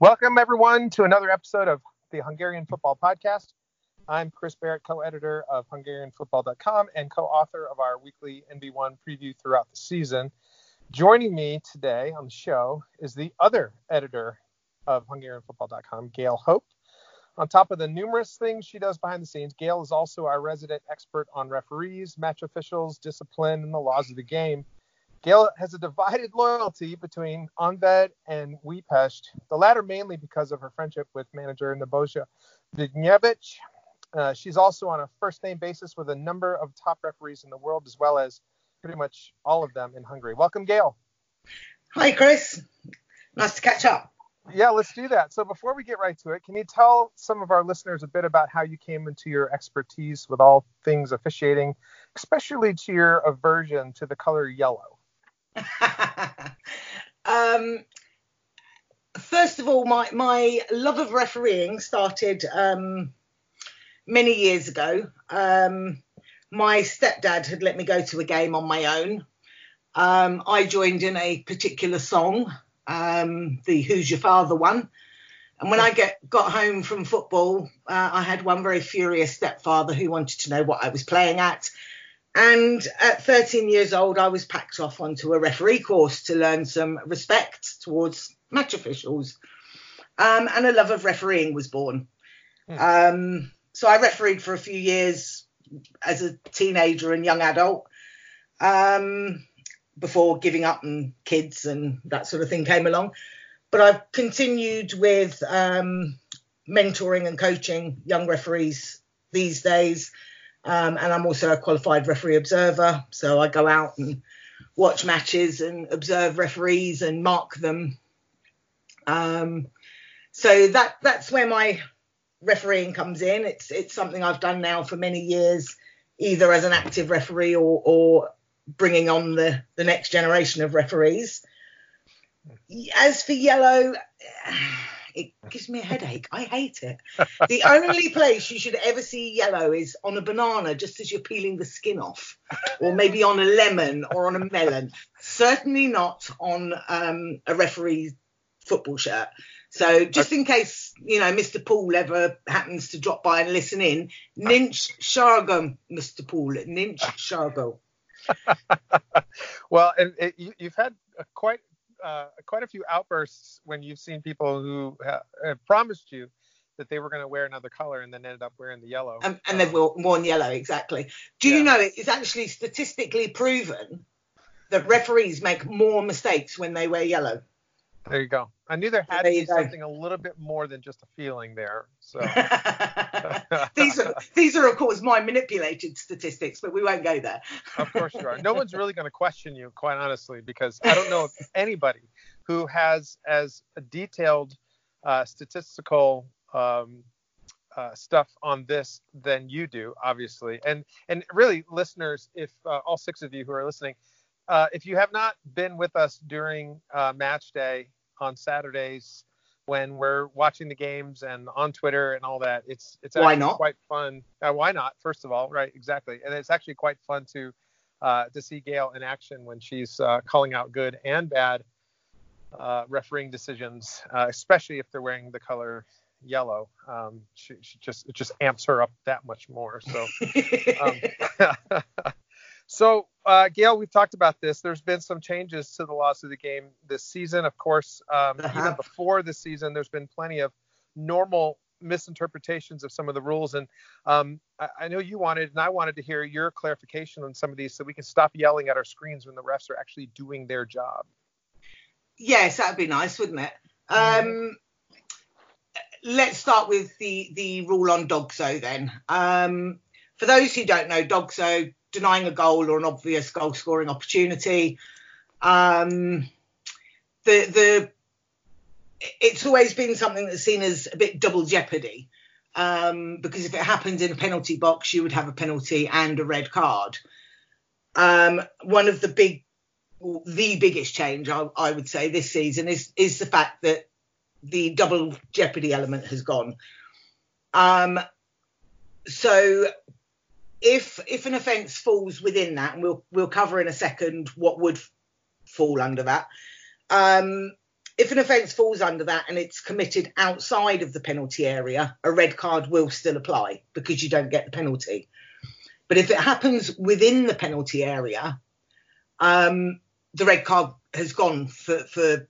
Welcome, everyone, to another episode of the Hungarian Football Podcast. I'm Chris Barrett, co editor of HungarianFootball.com and co author of our weekly NB1 preview throughout the season. Joining me today on the show is the other editor of HungarianFootball.com, Gail Hope. On top of the numerous things she does behind the scenes, Gail is also our resident expert on referees, match officials, discipline, and the laws of the game. Gail has a divided loyalty between Honved and Újpest, the latter mainly because of her friendship with manager Nebojsa Vignjevic. Uh, she's also on a first name basis with a number of top referees in the world, as well as pretty much all of them in Hungary. Welcome, Gail. Hi, Chris. Nice to catch up. Yeah, let's do that. So before we get right to it, can you tell some of our listeners a bit about how you came into your expertise with all things officiating, especially to your aversion to the color yellow? um, first of all, my my love of refereeing started um, many years ago. Um, my stepdad had let me go to a game on my own. Um, I joined in a particular song, um, the "Who's Your Father" one. And when I get got home from football, uh, I had one very furious stepfather who wanted to know what I was playing at and at 13 years old, I was packed off onto a referee course to learn some respect towards match officials. Um, and a love of refereeing was born. Hmm. Um, so I refereed for a few years as a teenager and young adult um, before giving up and kids and that sort of thing came along. But I've continued with um, mentoring and coaching young referees these days. Um, and I'm also a qualified referee observer. So I go out and watch matches and observe referees and mark them. Um, so that that's where my refereeing comes in. It's it's something I've done now for many years, either as an active referee or or bringing on the the next generation of referees. As for yellow it gives me a headache. I hate it. The only place you should ever see yellow is on a banana just as you're peeling the skin off, or maybe on a lemon or on a melon. Certainly not on um, a referee's football shirt. So just in case, you know, Mr. Paul ever happens to drop by and listen in, Ninch Shargo, Mr. Paul, Ninch Shargo. well, and it, you, have had quite uh, quite a few outbursts when you've seen people who ha- have promised you that they were going to wear another color and then ended up wearing the yellow. Um, and they've worn yellow, exactly. Do yeah. you know it's actually statistically proven that referees make more mistakes when they wear yellow? There you go. I knew there had to be something a little bit more than just a feeling there. So these are these are of course my manipulated statistics, but we won't go there. of course you are. No one's really going to question you, quite honestly, because I don't know if anybody who has as a detailed uh, statistical um, uh, stuff on this than you do, obviously. And and really, listeners, if uh, all six of you who are listening, uh, if you have not been with us during uh, match day on Saturdays when we're watching the games and on Twitter and all that, it's it's actually why not? quite fun. Uh, why not? First of all, right? Exactly, and it's actually quite fun to uh, to see Gail in action when she's uh, calling out good and bad uh, refereeing decisions, especially if they're wearing the color yellow. Um, she, she, just it just amps her up that much more. So. Um, So, uh, Gail, we've talked about this. There's been some changes to the laws of the game this season. Of course, um, uh-huh. even before the season, there's been plenty of normal misinterpretations of some of the rules. And um, I, I, know you wanted, and I wanted to hear your clarification on some of these so we can stop yelling at our screens when the refs are actually doing their job. Yes, that'd be nice, wouldn't it? Um, let's start with the the rule on DOGSO then. Um, for those who don't know, DOGSO denying a goal or an obvious goal scoring opportunity. Um, the the it's always been something that's seen as a bit double jeopardy um, because if it happened in a penalty box, you would have a penalty and a red card. Um, one of the big, the biggest change I, I, would say this season is is the fact that the double jeopardy element has gone. Um, so if if an offence falls within that, and we'll we'll cover in a second what would fall under that. Um, if an offence falls under that and it's committed outside of the penalty area, a red card will still apply because you don't get the penalty. But if it happens within the penalty area, um, the red card has gone for, for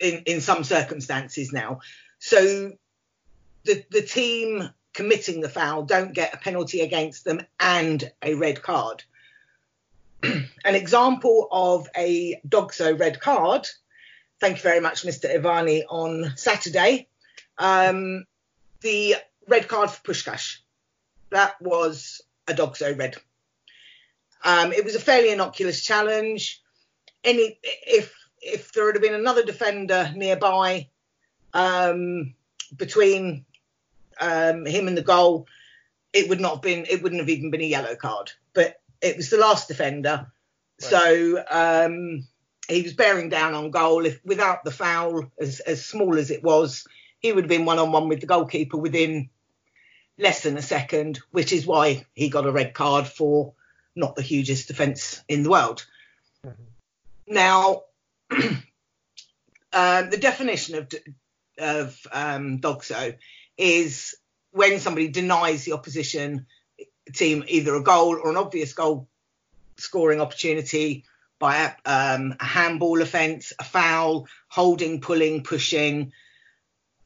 in, in some circumstances now. So the, the team committing the foul don't get a penalty against them and a red card. An example of a DOGSO red card, thank you very much, Mr. Iványi, on Saturday. Um, the red card for Puskás. That was a DOGSO red. Um, it was a fairly innocuous challenge. Any if if there had been another defender nearby um, between um, him and the goal, it would not have been it wouldn't have even been a yellow card. But it was the last defender, right. so um, he was bearing down on goal. If without the foul, as as small as it was, he would have been one on one with the goalkeeper within less than a second, which is why he got a red card for not the hugest defence in the world. Mm-hmm. Now, um, the definition of of um, DOGSO is when somebody denies the opposition team either a goal or an obvious goal scoring opportunity by a, um, a handball offence, a foul, holding, pulling, pushing,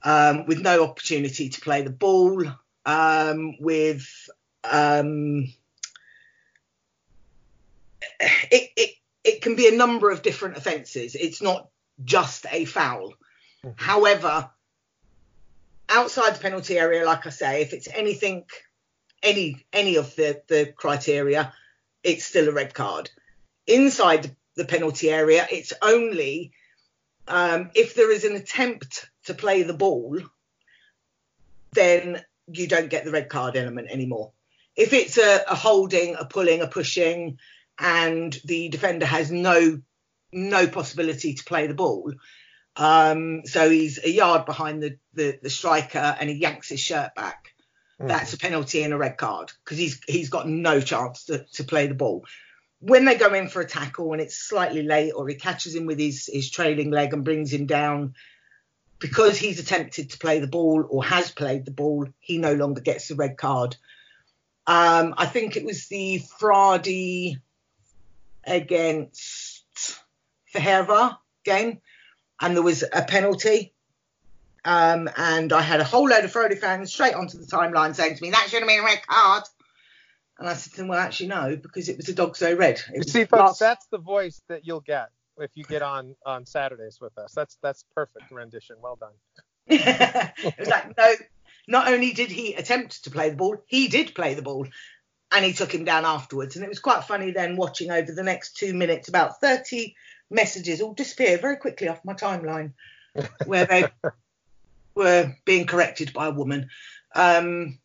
um, with no opportunity to play the ball, um, with um, it, it it can be a number of different offences. It's not just a foul. Mm-hmm. However, outside the penalty area, like I say, if it's anything, any any of the the criteria, it's still a red card. Inside the penalty area, it's only um, if there is an attempt to play the ball, then you don't get the red card element anymore. If it's a, a holding, a pulling, a pushing, and the defender has no no possibility to play the ball, um, so he's a yard behind the, the, the striker and he yanks his shirt back. Mm. That's a penalty and a red card because he's he's got no chance to, to play the ball. When they go in for a tackle and it's slightly late or he catches him with his, his trailing leg and brings him down because he's attempted to play the ball or has played the ball, he no longer gets the red card. Um, I think it was the Fradi against Ferreira game and there was a penalty. Um, and I had a whole load of Fradi fans straight onto the timeline saying to me, that should have been a red card. And I said to them, well, actually, no, because it was a DOGSO red. You see, folks, last... that's the voice that you'll get if you get on on Saturdays with us. That's that's perfect rendition. Well done. it was like, no, not only did he attempt to play the ball, he did play the ball. And he took him down afterwards. And it was quite funny then watching over the next two minutes, about 30 messages all disappear very quickly off my timeline where they were being corrected by a woman. Um,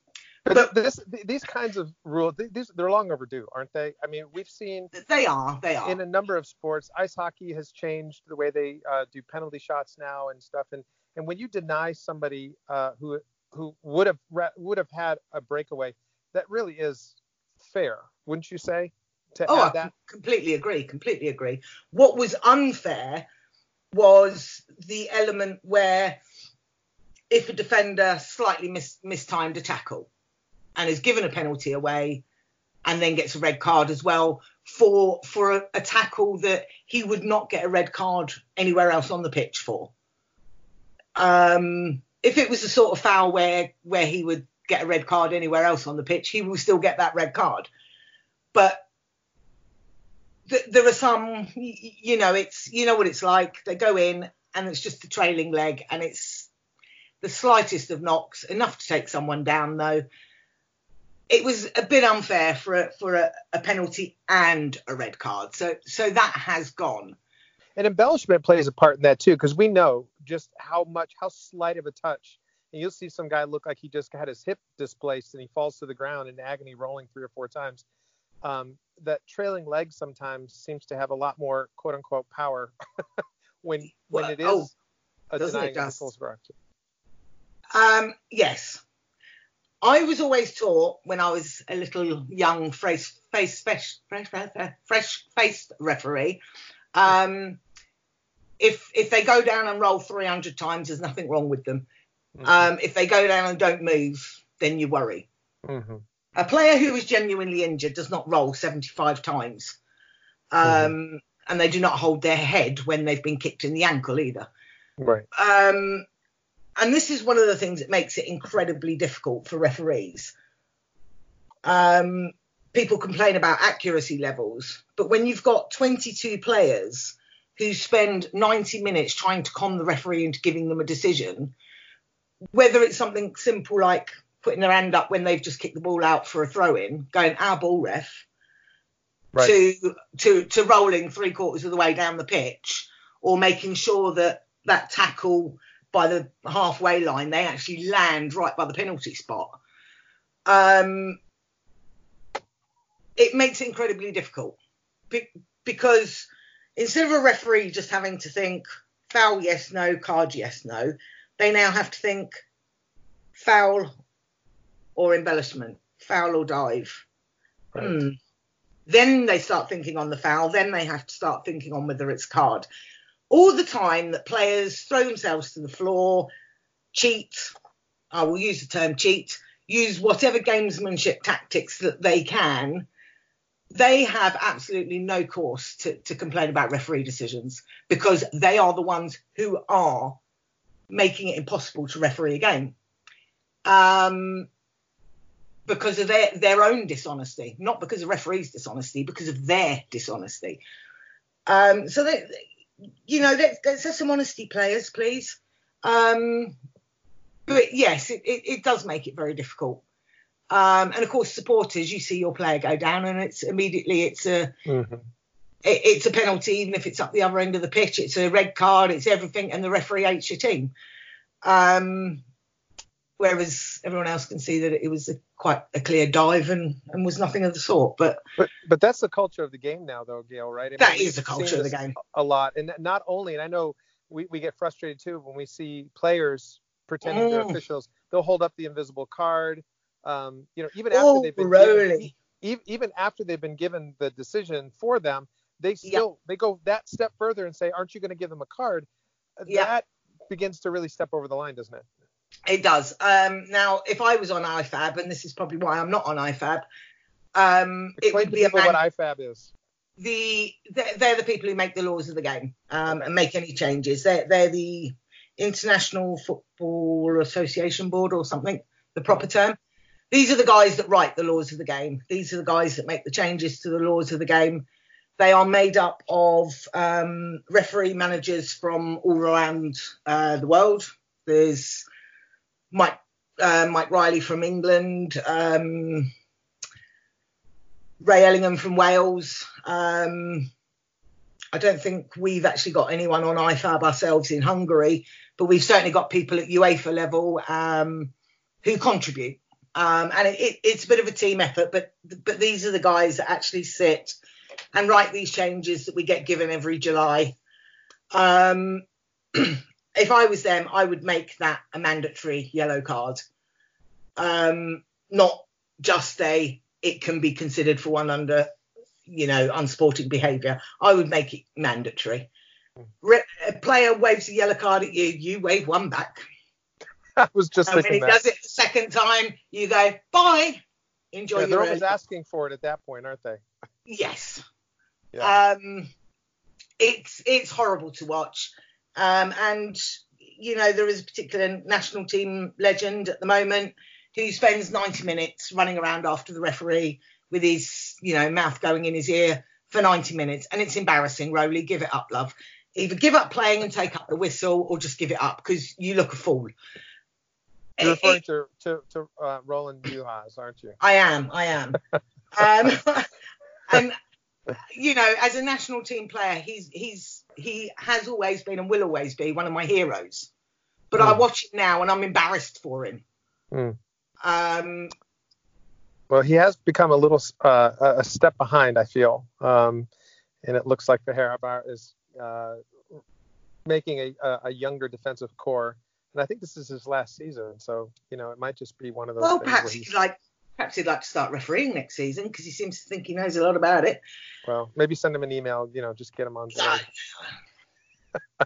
but, this, these kinds of rules, these they're long overdue, aren't they? I mean, we've seen they are, they are in a number of sports. Ice hockey has changed the way they uh, do penalty shots now and stuff. And and when you deny somebody uh, who who would have would have had a breakaway, that really is fair, wouldn't you say? Oh, add that? completely agree. Completely agree. What was unfair was the element where if a defender slightly mis- mistimed a tackle and is given a penalty away and then gets a red card as well for for a, a, tackle that he would not get a red card anywhere else on the pitch for. Um, if it was a sort of foul where where he would get a red card anywhere else on the pitch, he will still get that red card. But there are some, you know, it's you know what it's like. They go in and it's just the trailing leg, and it's the slightest of knocks, enough to take someone down though. It was a bit unfair for a, for a, a penalty and a red card, so so that has gone. And embellishment plays a part in that too, because we know just how much, how slight of a touch. And you'll see some guy look like he just had his hip displaced and he falls to the ground in agony, rolling three or four times um, that trailing leg sometimes seems to have a lot more quote unquote power when when well, it is oh, a denying full Um, yes. I was always taught when I was a little young face face fresh fresh, fresh faced referee um, if if they go down and roll 300 times, there's nothing wrong with them. Mhm. Um, if they go down and don't move, then you worry. Mhm. A player who is genuinely injured does not roll 75 times. Um, Mm-hmm. And they do not hold their head when they've been kicked in the ankle either. Right. Um, and this is one of the things that makes it incredibly difficult for referees. Um, people complain about accuracy levels, but when you've got 22 players who spend 90 minutes trying to con the referee into giving them a decision, whether it's something simple like putting their hand up when they've just kicked the ball out for a throw in, going our ball ref, Right. to to to rolling three quarters of the way down the pitch, or making sure that that tackle by the halfway line they actually land right by the penalty spot. Um, it makes it incredibly difficult Be- because instead of a referee just having to think foul yes no card yes no, they now have to think foul or embellishment, foul or dive. Right. Hmm. Then they start thinking on the foul. Then they have to start thinking on whether it's card. All the time that players throw themselves to the floor, cheat. I will use the term cheat. Use whatever gamesmanship tactics that they can. They have absolutely no course to, to complain about referee decisions because they are the ones who are making it impossible to referee a game. Um, because of their, their own dishonesty, not because of referees' dishonesty, because of their dishonesty. Um, so, they, you know, let's, let's have some honesty, players, please. Um, but yes, it, it, it does make it very difficult. Um, and of course, supporters, you see your player go down, and it's immediately it's a Mhm. it, it's a penalty, even if it's up the other end of the pitch. It's a red card. It's everything, and the referee hates your team. Um, whereas everyone else can see that it was a, quite a clear dive and, and was nothing of the sort. But But but that's the culture of the game now, though, Gail. Right? I that we've the culture of the game. A lot, and not only, and I know we, we get frustrated too when we see players pretending they're Mm. officials. They'll hold up the invisible card. Um, you know, even after Oh, they've been given, even after they've been given the decision for them, they still they go that step further and say, "Aren't you going to give them a card?" Yeah. That begins to really step over the line, doesn't it? It does. Um, now, if I was on IFAB, and this is probably why I'm not on IFAB, um, it would be a people man- what IFAB is. the they're, they're the people who make the laws of the game um, and make any changes. They're they're the International Football Association Board or something, the proper term. These are the guys that write the laws of the game. These are the guys that make the changes to the laws of the game. They are made up of um, referee managers from all around uh, the world. There's Mike uh, Mike Riley from England. Um, Ray Ellingham from Wales. Um, I don't think we've actually got anyone on IFAB ourselves in Hungary, but we've certainly got people at UEFA level um, who contribute. Um, and it, it, it's a bit of a team effort, but but these are the guys that actually sit and write these changes that we get given every July. If I was them, I would make that a mandatory yellow card, um, not just a it can be considered for one under, you know, unsporting behaviour. I would make it mandatory. Re- a player waves a yellow card at you, you wave one back. I was just And when he that. does it the second time, you go, bye, enjoy Yeah, they're your always asking for it at that point, aren't they? Yes. Yeah. Um, it's it's horrible to watch. Um, and you know there is a particular national team legend at the moment who spends 90 minutes running around after the referee with his you know mouth going in his ear for 90 minutes, and it's embarrassing. Rowley, give it up, love. Either give up playing and take up the whistle, or just give it up because you look a fool. You're referring it- to to, to uh, Roland Juhasz, aren't you? I am. I am. um, and you know, as a national team player, he's he's he has always been and will always be one of my heroes. But I Mm. watch it now and I'm embarrassed for him. Mm. Um, Well, he has become a little uh, a step behind, I feel, um, and it looks like Fehérvár is uh, making a, a, a younger defensive core, and I think this is his last season, so you know it might just be one of those. well, things perhaps he's, like perhaps he'd like to start refereeing next season because he seems to think he knows a lot about it. well, maybe send him an email, you know, just get him on.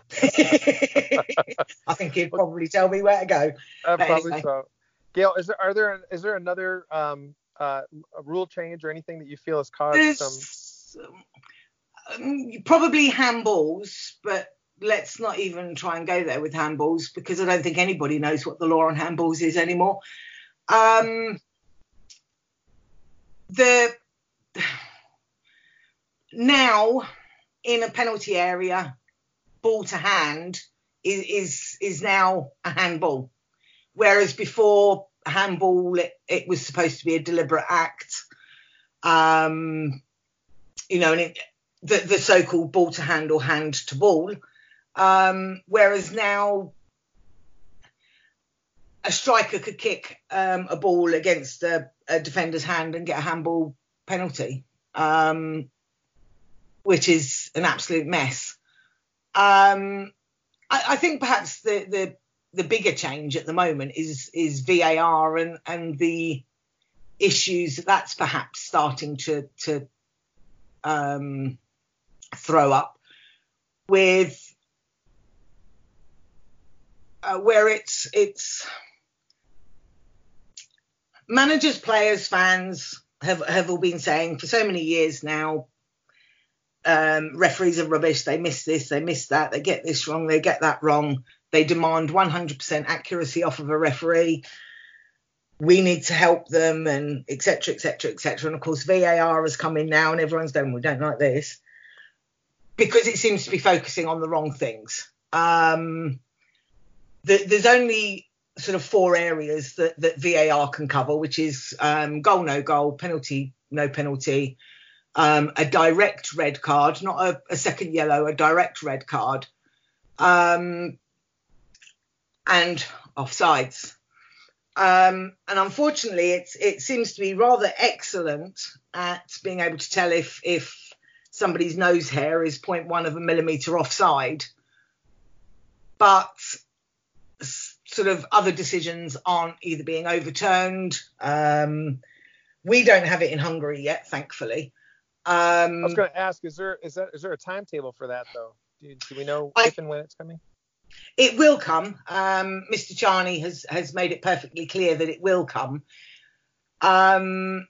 I think he'd probably tell me where to go. Uh, probably anyway. so. Gail, is there are there is there another um, uh, rule change or anything that you feel has caused There's, some? Um, probably handballs, but let's not even try and go there with handballs because I don't think anybody knows what the law on handballs is anymore. Um, the now in a penalty area, ball to hand is is, is now a handball, whereas before handball it, it was supposed to be a deliberate act. Um, you know, and it, the, the so-called ball to hand or hand to ball. Um, whereas now a striker could kick um, a ball against a, a, defender's hand and get a handball penalty, um, which is an absolute mess. Um, I, I, think perhaps the, the the bigger change at the moment is is VAR and and the issues that that's perhaps starting to to um, throw up with uh, where it's it's managers, players, fans have have all been saying for so many years now. Um, referees are rubbish. They miss this, they miss that, they get this wrong, they get that wrong. They demand 100% accuracy off of a referee. We need to help them, and etc. etc. etc. And of course, VAR has come in now, and everyone's going, "We don't like this," because it seems to be focusing on the wrong things. Um, the, there's only sort of four areas that, that VAR can cover, which is um, goal, no goal, penalty, no penalty, um, a direct red card, not a, a, second yellow, a direct red card, um, and offsides. Um, and unfortunately, it seems to be rather excellent at being able to tell if if somebody's nose hair is 0.1 of a millimeter offside. But sort of other decisions aren't either being overturned. Um, we don't have it in Hungary yet, thankfully. Um, I was going to ask, is there is that is there a timetable for that though? Do, do we know I, if and when it's coming? It will come. Um, Mr. Csányi has has made it perfectly clear that it will come. Um,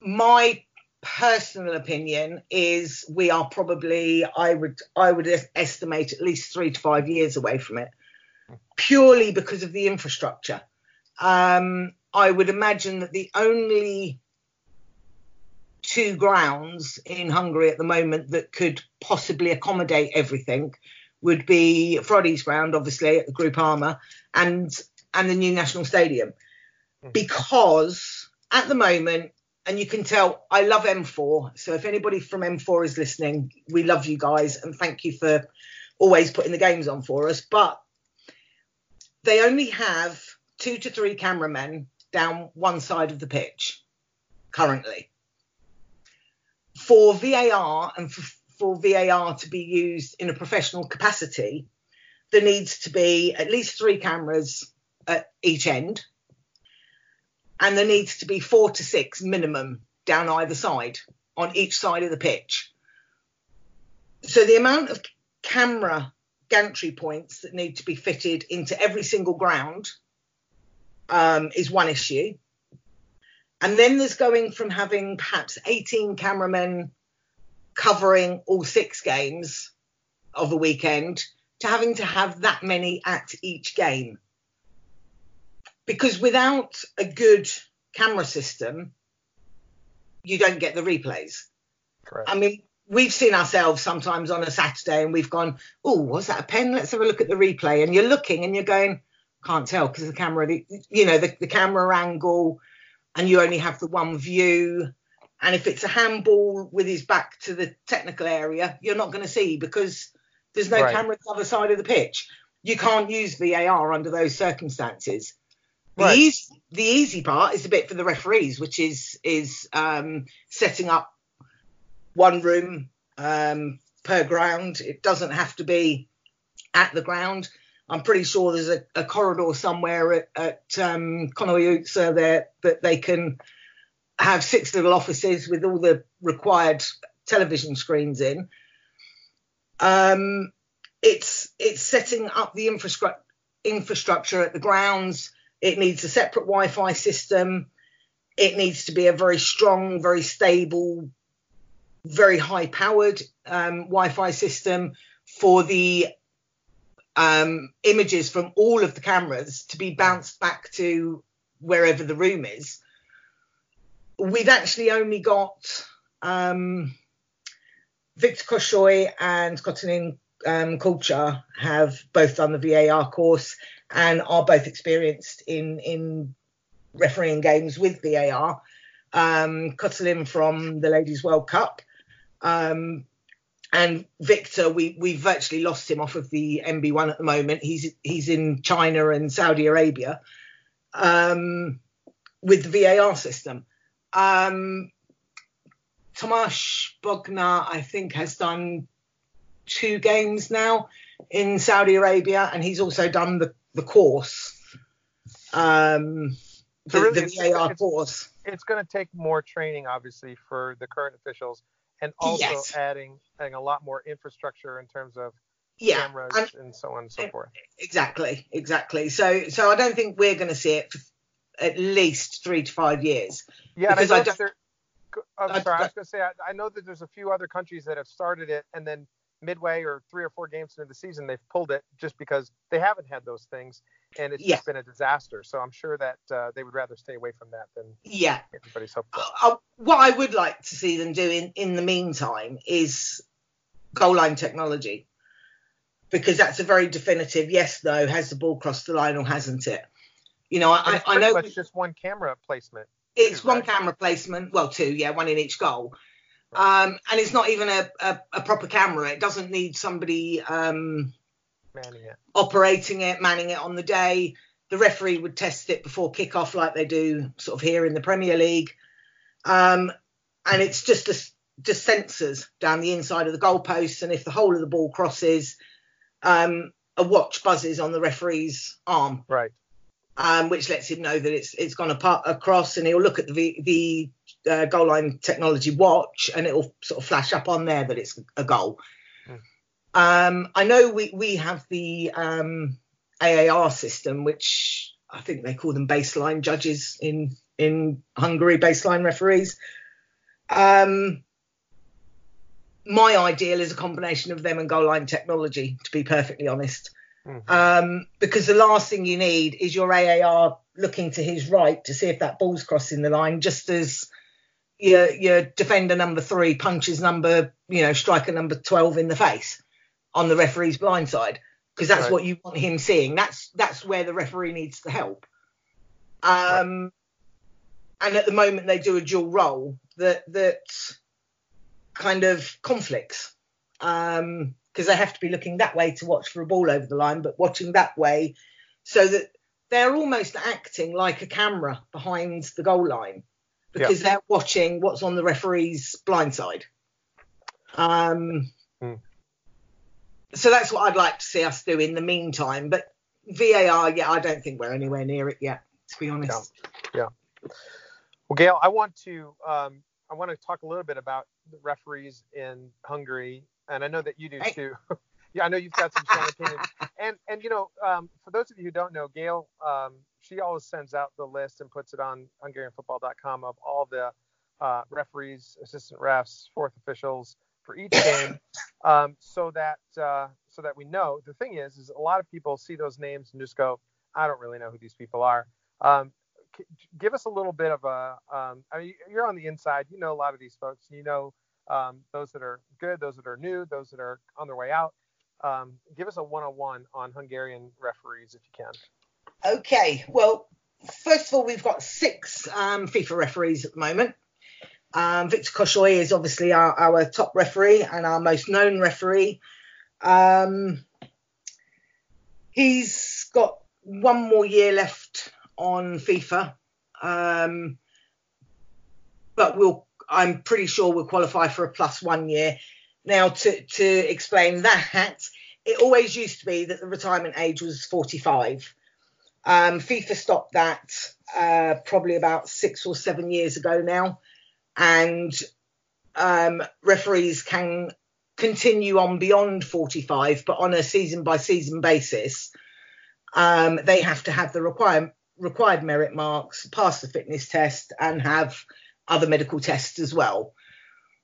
my personal opinion is we are probably I would I would estimate at least three to five years away from it purely because of the infrastructure. Um, I would imagine that the only two grounds in Hungary at the moment that could possibly accommodate everything would be Fradi's ground, obviously at the Groupama, and and the new national stadium, hmm. because at the moment, and you can tell I love M4. So if anybody from M4 is listening, we love you guys and thank you for always putting the games on for us. But they only have two to three cameramen down one side of the pitch currently. For VAR and for, for VAR to be used in a professional capacity, there needs to be at least three cameras at each end, and there needs to be four to six minimum down either side on each side of the pitch. So the amount of camera gantry points that need to be fitted into every single ground um, is one issue. And then there's going from having perhaps 18 cameramen covering all six games of the weekend to having to have that many at each game. Because without a good camera system, you don't get the replays. Correct. I mean, we've seen ourselves sometimes on a Saturday and we've gone, oh, was that a pen? Let's have a look at the replay. And you're looking and you're going, can't tell because the camera, you know, the, the camera angle, and you only have the one view. And if it's a handball with his back to the technical area, you're not going to see because there's no right. camera on the other side of the pitch. You can't use VAR under those circumstances. The, right. easy, the easy part is the bit for the referees, which is is um, setting up one room um, per ground. It doesn't have to be at the ground. I'm pretty sure there's a, a corridor somewhere at, at um, there that they can have six little offices with all the required television screens in. Um, it's it's setting up the infrastructure infrastructure at the grounds. It needs a separate Wi-Fi system. It needs to be a very strong, very stable, very high-powered um, Wi-Fi system for the um, images from all of the cameras to be bounced back to wherever the room is. We've actually only got um, Victor Kassai and Katalin um, have both done the VAR course and are both experienced in in refereeing games with VAR. Um, from the Ladies World Cup, um, and Victor, we we virtually lost him off of the NB1 at the moment. He's he's in China and Saudi Arabia um, with the VAR system. Um, Tamás Bognar, I think, has done two games now in Saudi Arabia, and he's also done the, the course, um, the, really, the VAR it's, course. It's going to take more training, obviously, for the current officials, and also yes. adding adding a lot more infrastructure in terms of yeah, cameras and, and so on and so eh, forth. Exactly, exactly. So, so I don't think we're going to see it for at least three to five years. Yeah, because I, I don't. I'm oh, sorry. I, I was going to say I, I know that there's a few other countries that have started it and then midway or three or four games into the season, they've pulled it just because they haven't had those things, and it's yeah. just been a disaster. So I'm sure that uh, they would rather stay away from that than yeah everybody's hoping. Uh, uh, what I would like to see them do in, in the meantime is goal line technology, because that's a very definitive yes no has the ball crossed the line or hasn't it. You know, I, I know it's just one camera placement. It's too, one right? camera placement. Well, two, yeah, one in each goal. Um, and it's not even a, a, a, proper camera. It doesn't need somebody um, it. operating it, manning it on the day. The referee would test it before kickoff, like they do sort of here in the Premier League. Um, and it's just a, just sensors down the inside of the goalposts, and if the whole of the ball crosses, um, a watch buzzes on the referee's arm. Right. Um, which lets him know that it's it's gone apart, across, and he'll look at the the uh, goal line technology watch and it'll sort of flash up on there that it's a goal. Mm. Um, I know we, we have the um, AAR system, which I think they call them baseline judges in, in Hungary, baseline referees. Um, my ideal is a combination of them and goal line technology, to be perfectly honest. Mm-hmm. Um, because the last thing you need is your AAR looking to his right to see if that ball's crossing the line, just as your your defender number three punches number you know striker number 12 in the face on the referee's blind side because that's right. what you want him seeing that's that's where the referee needs the help um right. and at the moment they do a dual role that that kind of conflicts um because they have to be looking that way to watch for a ball over the line but watching that way so that they're almost acting like a camera behind the goal line because they're watching what's on the referee's blind side. Um, mm. So that's what I'd like to see us do in the meantime. But VAR, yeah, I don't think we're anywhere near it yet, to be honest. Yeah. yeah. Well, Gail, I want to um, I want to talk a little bit about the referees in Hungary, and I know that you do too. yeah, I know you've got some strong opinions. And and you know, um, for those of you who don't know, Gail um, she always sends out the list and puts it on HungarianFootball.com of all the uh, referees, assistant refs, fourth officials for each game, um, so that uh, so that we know. The thing is, is a lot of people see those names and just go, I don't really know who these people are. Um, give us a little bit of a. Um, I mean, you're on the inside. You know a lot of these folks. You know um, those that are good, those that are new, those that are on their way out. Um, give us a one-on-one on Hungarian referees if you can. Okay, well, first of all, we've got six um, FIFA referees at the moment. Um, Victor Kassai is obviously our, our, top referee and our most known referee. Um, he's got one more year left on FIFA, um, but we'll. I'm pretty sure we'll qualify for a plus one year. Now, to to explain that, it always used to be that the retirement age was 45. Um, FIFA stopped that uh, probably about six or seven years ago now, and um, referees can continue on beyond 45, but on a season by season basis, um, they have to have the required required merit marks, pass the fitness test, and have other medical tests as well.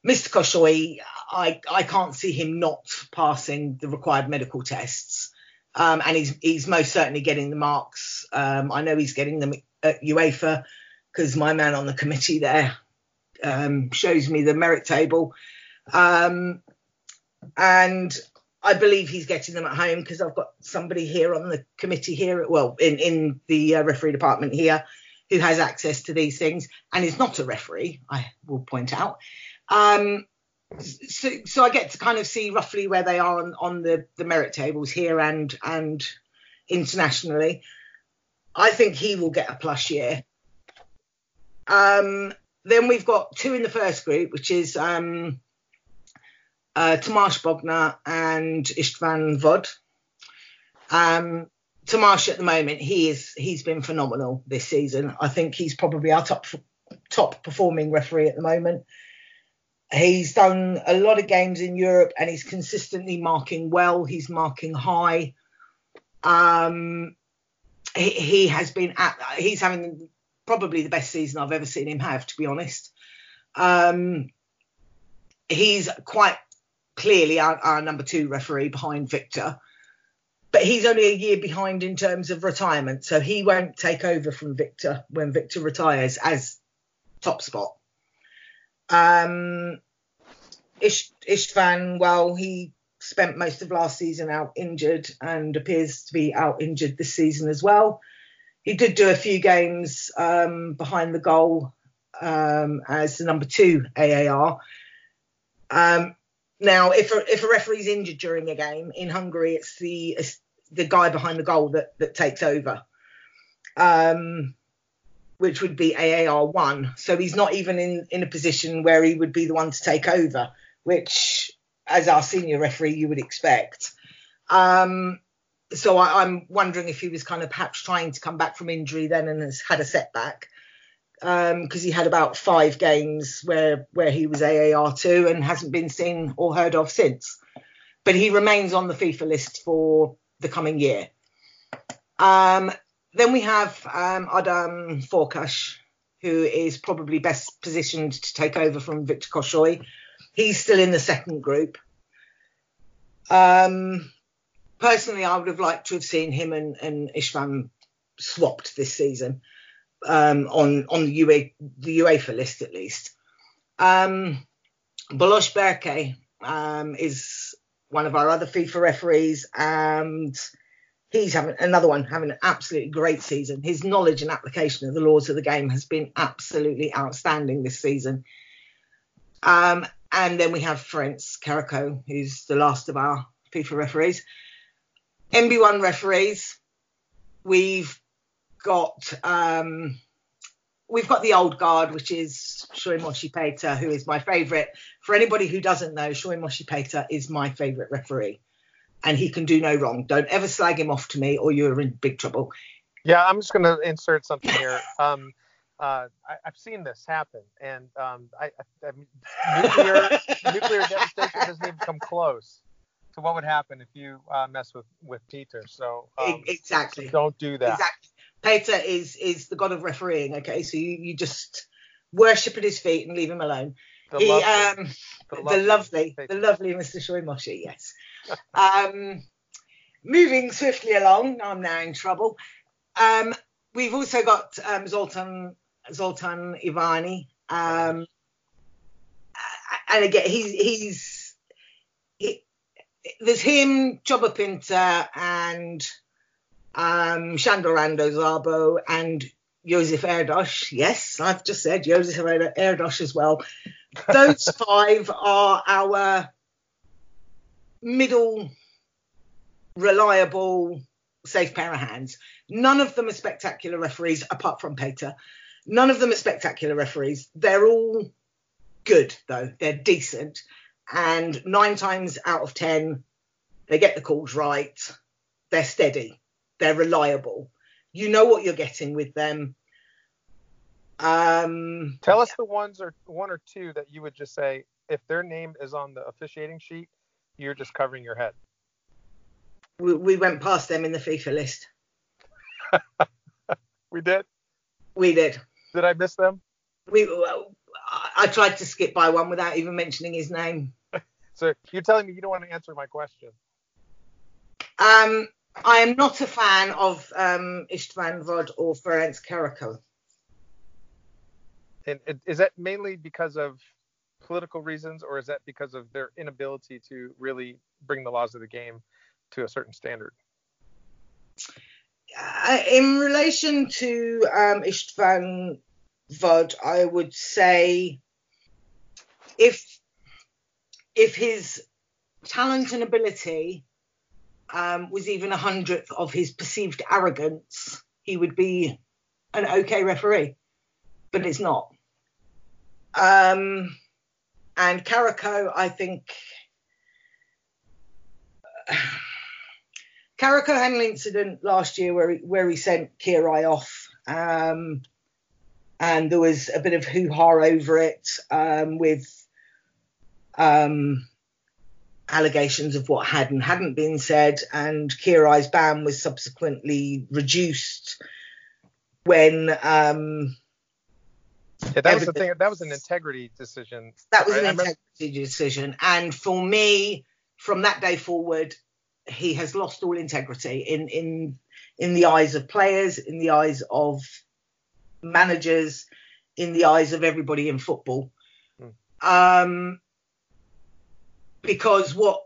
Mr. Kassai, I, I can't see him not passing the required medical tests. Um, and he's he's most certainly getting the marks. Um, I know he's getting them at UEFA because my man on the committee there um, shows me the merit table. Um, and I believe he's getting them at home because I've got somebody here on the committee here, well, in in the uh, referee department here, who has access to these things and is not a referee. I will point out. Um, so, so I get to kind of see roughly where they are on, on the, the merit tables here and and internationally. I think he will get a plus year. Um, then we've got two in the first group, which is um, uh, Tamás Bognar and Istvan Vad. Um, Tamás at the moment, he is he's been phenomenal this season. I think he's probably our top top performing referee at the moment. He's done a lot of games in Europe and he's consistently marking well. He's marking high. Um, he, he has been at, he's having probably the best season I've ever seen him have, to be honest. Um, he's quite clearly our, our number two referee behind Victor, but he's only a year behind in terms of retirement, so he won't take over from Victor when Victor retires as top spot. Um, Ish, Istvan, well, he spent most of last season out injured and appears to be out injured this season as well. He did do a few games um, behind the goal um, as the number two AAR. Um, now, if a, if a referee's injured during a game in Hungary, it's the it's the guy behind the goal that that takes over, um, which would be AAR one. So he's not even in in a position where he would be the one to take over, which, as our senior referee, you would expect. Um, so I, am wondering if he was kind of perhaps trying to come back from injury then and has had a setback because um, he had about five games where where he was AAR2 and hasn't been seen or heard of since. But he remains on the FIFA list for the coming year. Um, then we have um, Adam Farkas, who is probably best positioned to take over from Victor Kassai. He's still in the second group. Um, personally, I would have liked to have seen him and, and Istvan swapped this season um, on on the, UA, the UEFA list at least. Um, Balázs Berke um, is one of our other FIFA referees, and he's having another one having an absolutely great season. His knowledge and application of the laws of the game has been absolutely outstanding this season. Um, and then we have Ferenc Karako, who's the last of our FIFA referees. NB1 referees, we've got um, we've got the old guard, which is Solymosi Peter, who is my favourite. For anybody who doesn't know, Solymosi Peter is my favourite referee, and he can do no wrong. Don't ever slag him off to me, or you're in big trouble. Yeah, I'm just going to insert something here. Um, uh, I, have seen this happen, and um, I, I, I nuclear nuclear devastation doesn't even come close to what would happen if you uh, mess with with Peter. So um, exactly, don't do that. Exactly. Peter is is the god of refereeing. Okay, so you, you just worship at his feet and leave him alone. The he, lovely, um, the, the lovely, the lovely Mr. Solymosi. Yes. um, moving swiftly along, I'm now in trouble. Um, we've also got um, Zoltan Zoltan Iványi. Um, and again, he's he's he, there's him, Csaba Pinter, and um, Sándor Szabo, and Joseph Erdos. Yes, I've just said Joseph Erdos as well. Those five are our middle, reliable, safe pair of hands. None of them are spectacular referees, apart from Peter. None of them are spectacular referees. They're all good, though. They're decent. And nine times out of ten, they get the calls right. They're steady they're reliable. You know what you're getting with them. Um, Tell us the ones or one or two that you would just say if their name is on the officiating sheet, you're just covering your head. We, we went past them in the FIFA list. we did. We did. Did I miss them? We. I tried to skip by one without even mentioning his name. so you're telling me you don't want to answer my question? Um, I am not a fan of um, Istvan Vad or Ferenc Karakó. And is that mainly because of political reasons, or is that because of their inability to really bring the laws of the game to a certain standard? Uh, in relation to um, Istvan Vad, I would say if if his talent and ability um, was even a hundredth of his perceived arrogance, he would be an okay referee. But it's not. Um, and Karakó, I think. Karakó had an incident last year where he, where he sent Kirai off, um, and there was a bit of hoo ha over it um, with um, allegations of what had and hadn't been said, and Kirai's ban was subsequently reduced when. Um, yeah, that was the thing. That was an integrity decision. That was right? an integrity decision, and for me, from that day forward, he has lost all integrity in in in the eyes of players, in the eyes of managers, in the eyes of everybody in football. Mm. Um, because what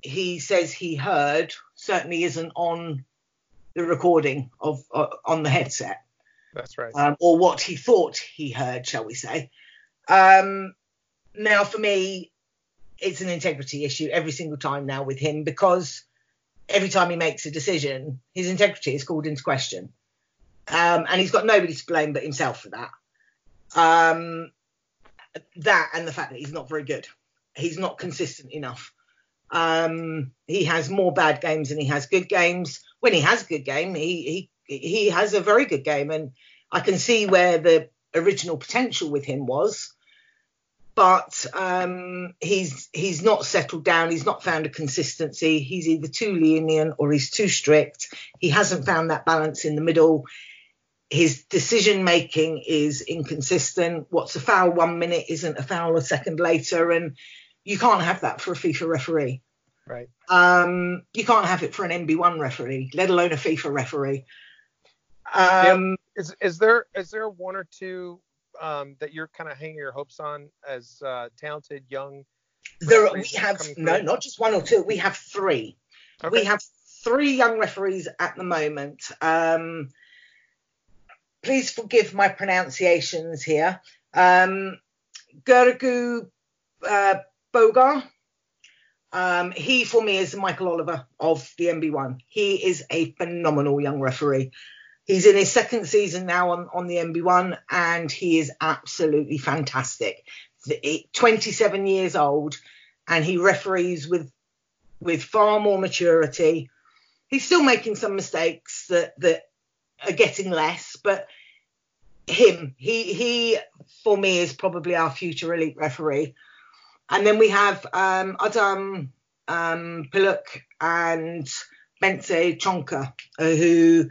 he says he heard certainly isn't on the recording of uh, on the headset. That's right. Um, or what he thought he heard, shall we say? Um, now, for me, it's an integrity issue every single time now with him because every time he makes a decision, his integrity is called into question, um, and he's got nobody to blame but himself for that. Um, that and the fact that he's not very good he's not consistent enough. Um, he has more bad games than he has good games. When he has a good game, he he he has a very good game, and I can see where the original potential with him was. But um, he's he's not settled down. He's not found a consistency. He's either too lenient or he's too strict. He hasn't found that balance in the middle. His decision making is inconsistent. What's a foul one minute isn't a foul a second later, and you can't have that for a FIFA referee. Right. Um, you can't have it for an NB1 referee, let alone a FIFA referee. Um, yeah. Is is there is there one or two um, that you're kind of hanging your hopes on as uh, talented young? There we have no, not just one or two. We have three. Okay. We have three young referees at the moment. Um, please forgive my pronunciations here. Um, Gergő uh, Bogár. Um, he, for me, is Michael Oliver of the NB1. He is a phenomenal young referee. He's in his second season now on, on the NB1, and he is absolutely fantastic. 27 years old, and he referees with with far more maturity. He's still making some mistakes that that are getting less, but him, he he for me is probably our future elite referee. And then we have um, Adam um, Piluk and Bence Csonka, uh, who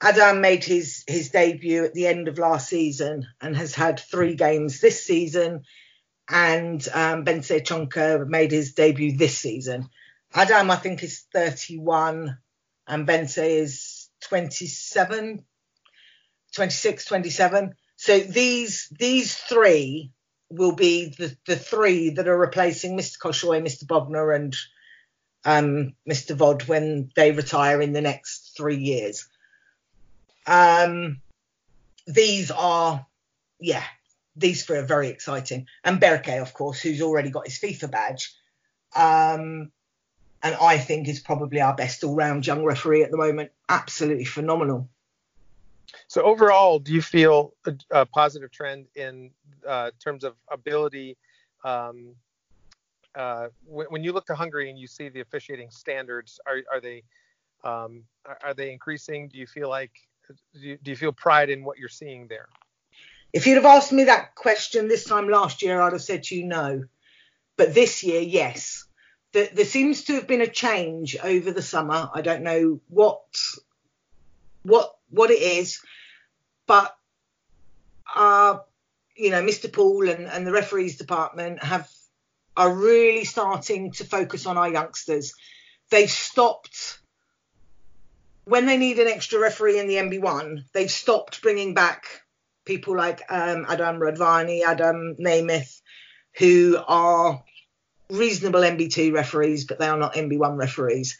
Adam made his, his debut at the end of last season and has had three games this season. And um, Csonka made his debut this season. Adam, I think, is 31 and Bence is 27, 26, 27. So these these three will be the, the three that are replacing Mr. Kassai, Mr. Bognár, and um, Mr. Vad when they retire in the next three years. Um, these are, yeah, these three are very exciting. And Berke, of course, who's already got his FIFA badge. Um, and I think is probably our best all-round young referee at the moment. Absolutely phenomenal. So overall, do you feel a, a positive trend in uh, terms of ability? Um, uh, when, when, you look to Hungary and you see the officiating standards, are, are they um, are, they increasing? Do you feel like do you, do you feel pride in what you're seeing there? If you'd have asked me that question this time last year, I'd have said to you no. But this year, yes. there, there seems to have been a change over the summer. I don't know what what what it is, but uh, you know, Mr. Puhl and, and the referees department have are really starting to focus on our youngsters. They've stopped when they need an extra referee in the NB1. They've stopped bringing back people like um, Adam Radvani, Adam Nemeth, who are reasonable NB2 referees, but they are not NB1 referees.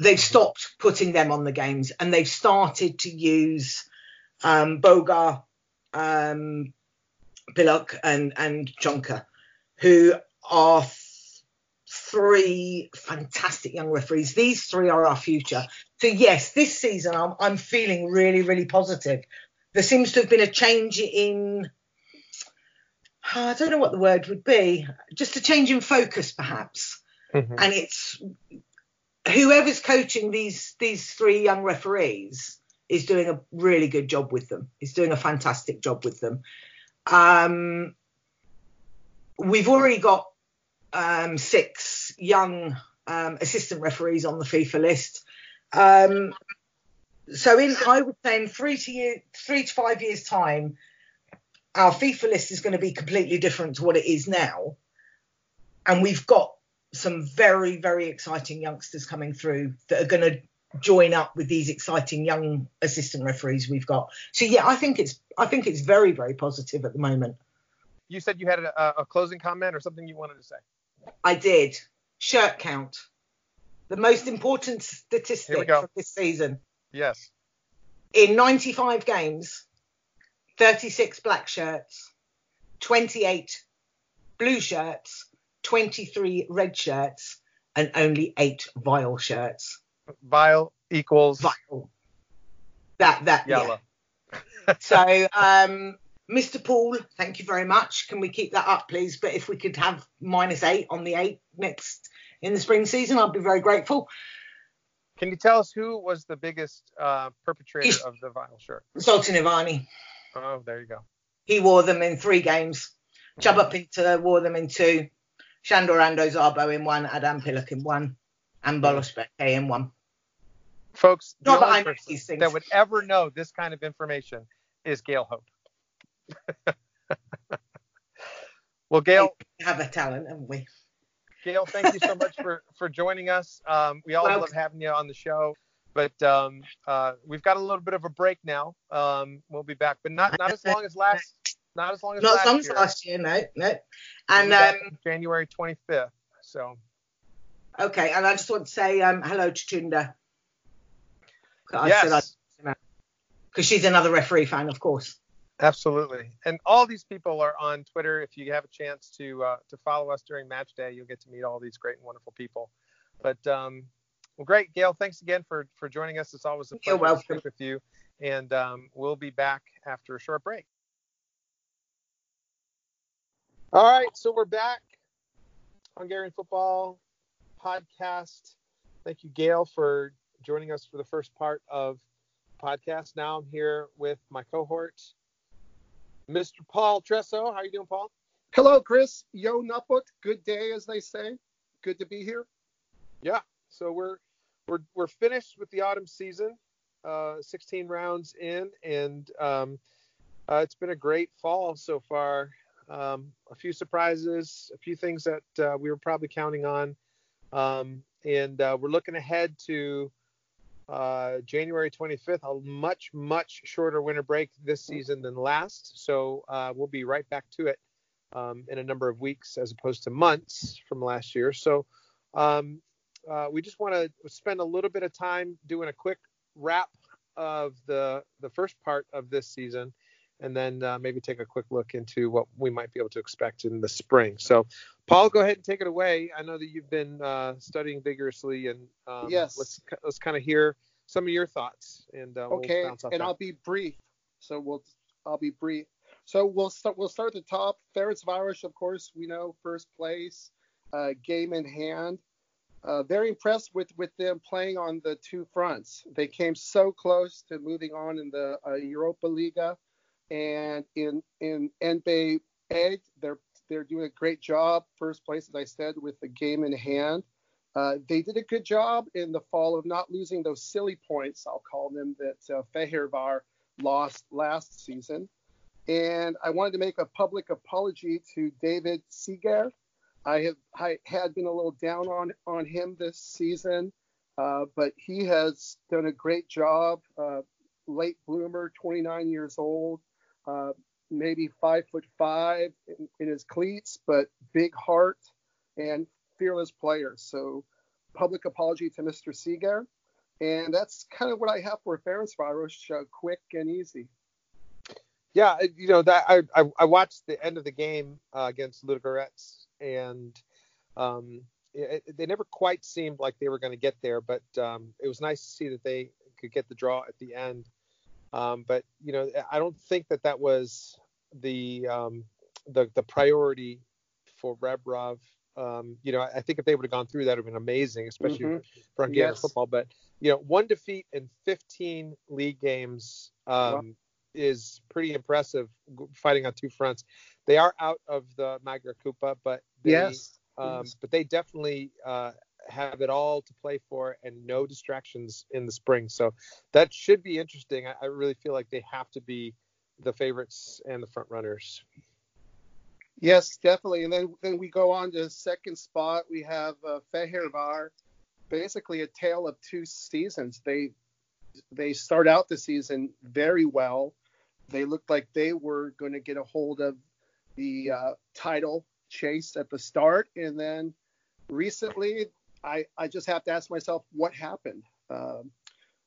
They've stopped putting them on the games and they've started to use um, Bogár, um, Pillock, and, and Csonka, who are th- three fantastic young referees. These three are our future. So, yes, this season I'm, I'm feeling really, really positive. There seems to have been a change in I don't know what the word would be, just a change in focus perhaps. Mm-hmm. And it's whoever's coaching these these three young referees is doing a really good job with them. He's doing a fantastic job with them. Um, we've already got um, six young um, assistant referees on the FIFA list. Um, so in I would say in three to year, three to five years time, our FIFA list is going to be completely different to what it is now. And we've got some very, very exciting youngsters coming through that are going to join up with these exciting young assistant referees we've got. So yeah, I think it's I think it's very, very positive at the moment. You said you had a, a closing comment or something you wanted to say. I did. Shirt count. The most important statistic of this season. Yes. In 95 games, 36 black shirts, 28 blue shirts, 23 red shirts, and only eight vile shirts. Vile equals vile. That that yellow. Yeah. so um, Mr. Paul, thank you very much. Can we keep that up, please? But if we could have minus eight on the eight next in the spring season, I'd be very grateful. Can you tell us who was the biggest uh, perpetrator of the vile shirt? Zoltan Iványi. Oh, there you go. He wore them in three games. Csaba Pinter wore them in two. Sandor Ando Szabo in one. Adam Pillock in one. And Balázs Berke in one. Folks, Not that I know these things. that would ever know this kind of information is Gail Hope. well, Gail. We have a talent, haven't we? Gail, thank you so much for, for joining us. Um, we always love having you on the show. But um, uh, we've got a little bit of a break now. Um, we'll be back, but not not as long as last. Not as long as not last as long as year. last year, no, no. And um, January 25th. So. Okay, and I just want to say um, hello to Tunda. Yes. Because she's another referee fan, of course. Absolutely. And all these people are on Twitter. If you have a chance to uh, to follow us during match day, you'll get to meet all these great and wonderful people. But um, well, great, Gail. Thanks again for for joining us. It's always a pleasure to speak with you, and um, we'll be back after a short break. All right, so we're back. Hungarian football podcast. Thank you, Gail, for joining us for the first part of the podcast. Now I'm here with my cohort, Mr. Paul Tresso. How are you doing, Paul? Hello, Chris. Yo Nuput. Good day, as they say. Good to be here. Yeah, so we're we're we're finished with the autumn season, uh, 16 rounds in, and um, uh, it's been a great fall so far. Um, a few surprises, a few things that uh, we were probably counting on, um, and uh, we're looking ahead to uh, January 25th, a much much shorter winter break this season than last. So uh, we'll be right back to it um, in a number of weeks as opposed to months from last year. So um, uh, we just want to spend a little bit of time doing a quick wrap of the the first part of this season, and then uh, maybe take a quick look into what we might be able to expect in the spring. So, Paul, go ahead and take it away. I know that you've been uh, studying vigorously, and um, yes, let's let's kind of hear some of your thoughts. And uh, okay, we'll and that. I'll be brief. So we'll I'll be brief. So we'll start we'll start at the top. Ferencváros, of course, we know first place, uh, game in hand uh, very impressed with with them playing on the two fronts. They came so close to moving on in the uh, Europa Liga, and in in NB Egg, they're they're doing a great job. First place, as I said, with the game in hand. Uh, they did a good job in the fall of not losing those silly points, I'll call them, that uh, Fehérvár lost last season. And I wanted to make a public apology to David Sigér. I have I had been a little down on on him this season, uh, but he has done a great job. Uh, late bloomer, 29 years old, uh, maybe five foot five in, in, his cleats, but big heart and fearless player. So public apology to Mr. Sigér. And that's kind of what I have for Ferencváros, uh, quick and easy. Yeah, you know that I I, I watched the end of the game uh, against Ludogorets, and um, it, they never quite seemed like they were going to get there, but um, it was nice to see that they could get the draw at the end. Um, but you know, I don't think that that was the um, the the priority for Rebrov. Um, you know, I think if they would have gone through, that would have been amazing, especially mm-hmm. for Hungarian yes. football. But you know, one defeat in 15 league games wow. Um, is pretty impressive, fighting on two fronts. They are out of the Magyar Kupa, but they, yes. Um, yes. but they definitely uh, have it all to play for and no distractions in the spring. So that should be interesting. I, I really feel like they have to be the favorites and the front runners. Yes, definitely. And then then we go on to second spot. We have uh, Fehérvár, basically a tale of two seasons. They they start out the season very well. They looked like they were going to get a hold of the uh, title chase at the start, and then recently, I I just have to ask myself what happened. Um,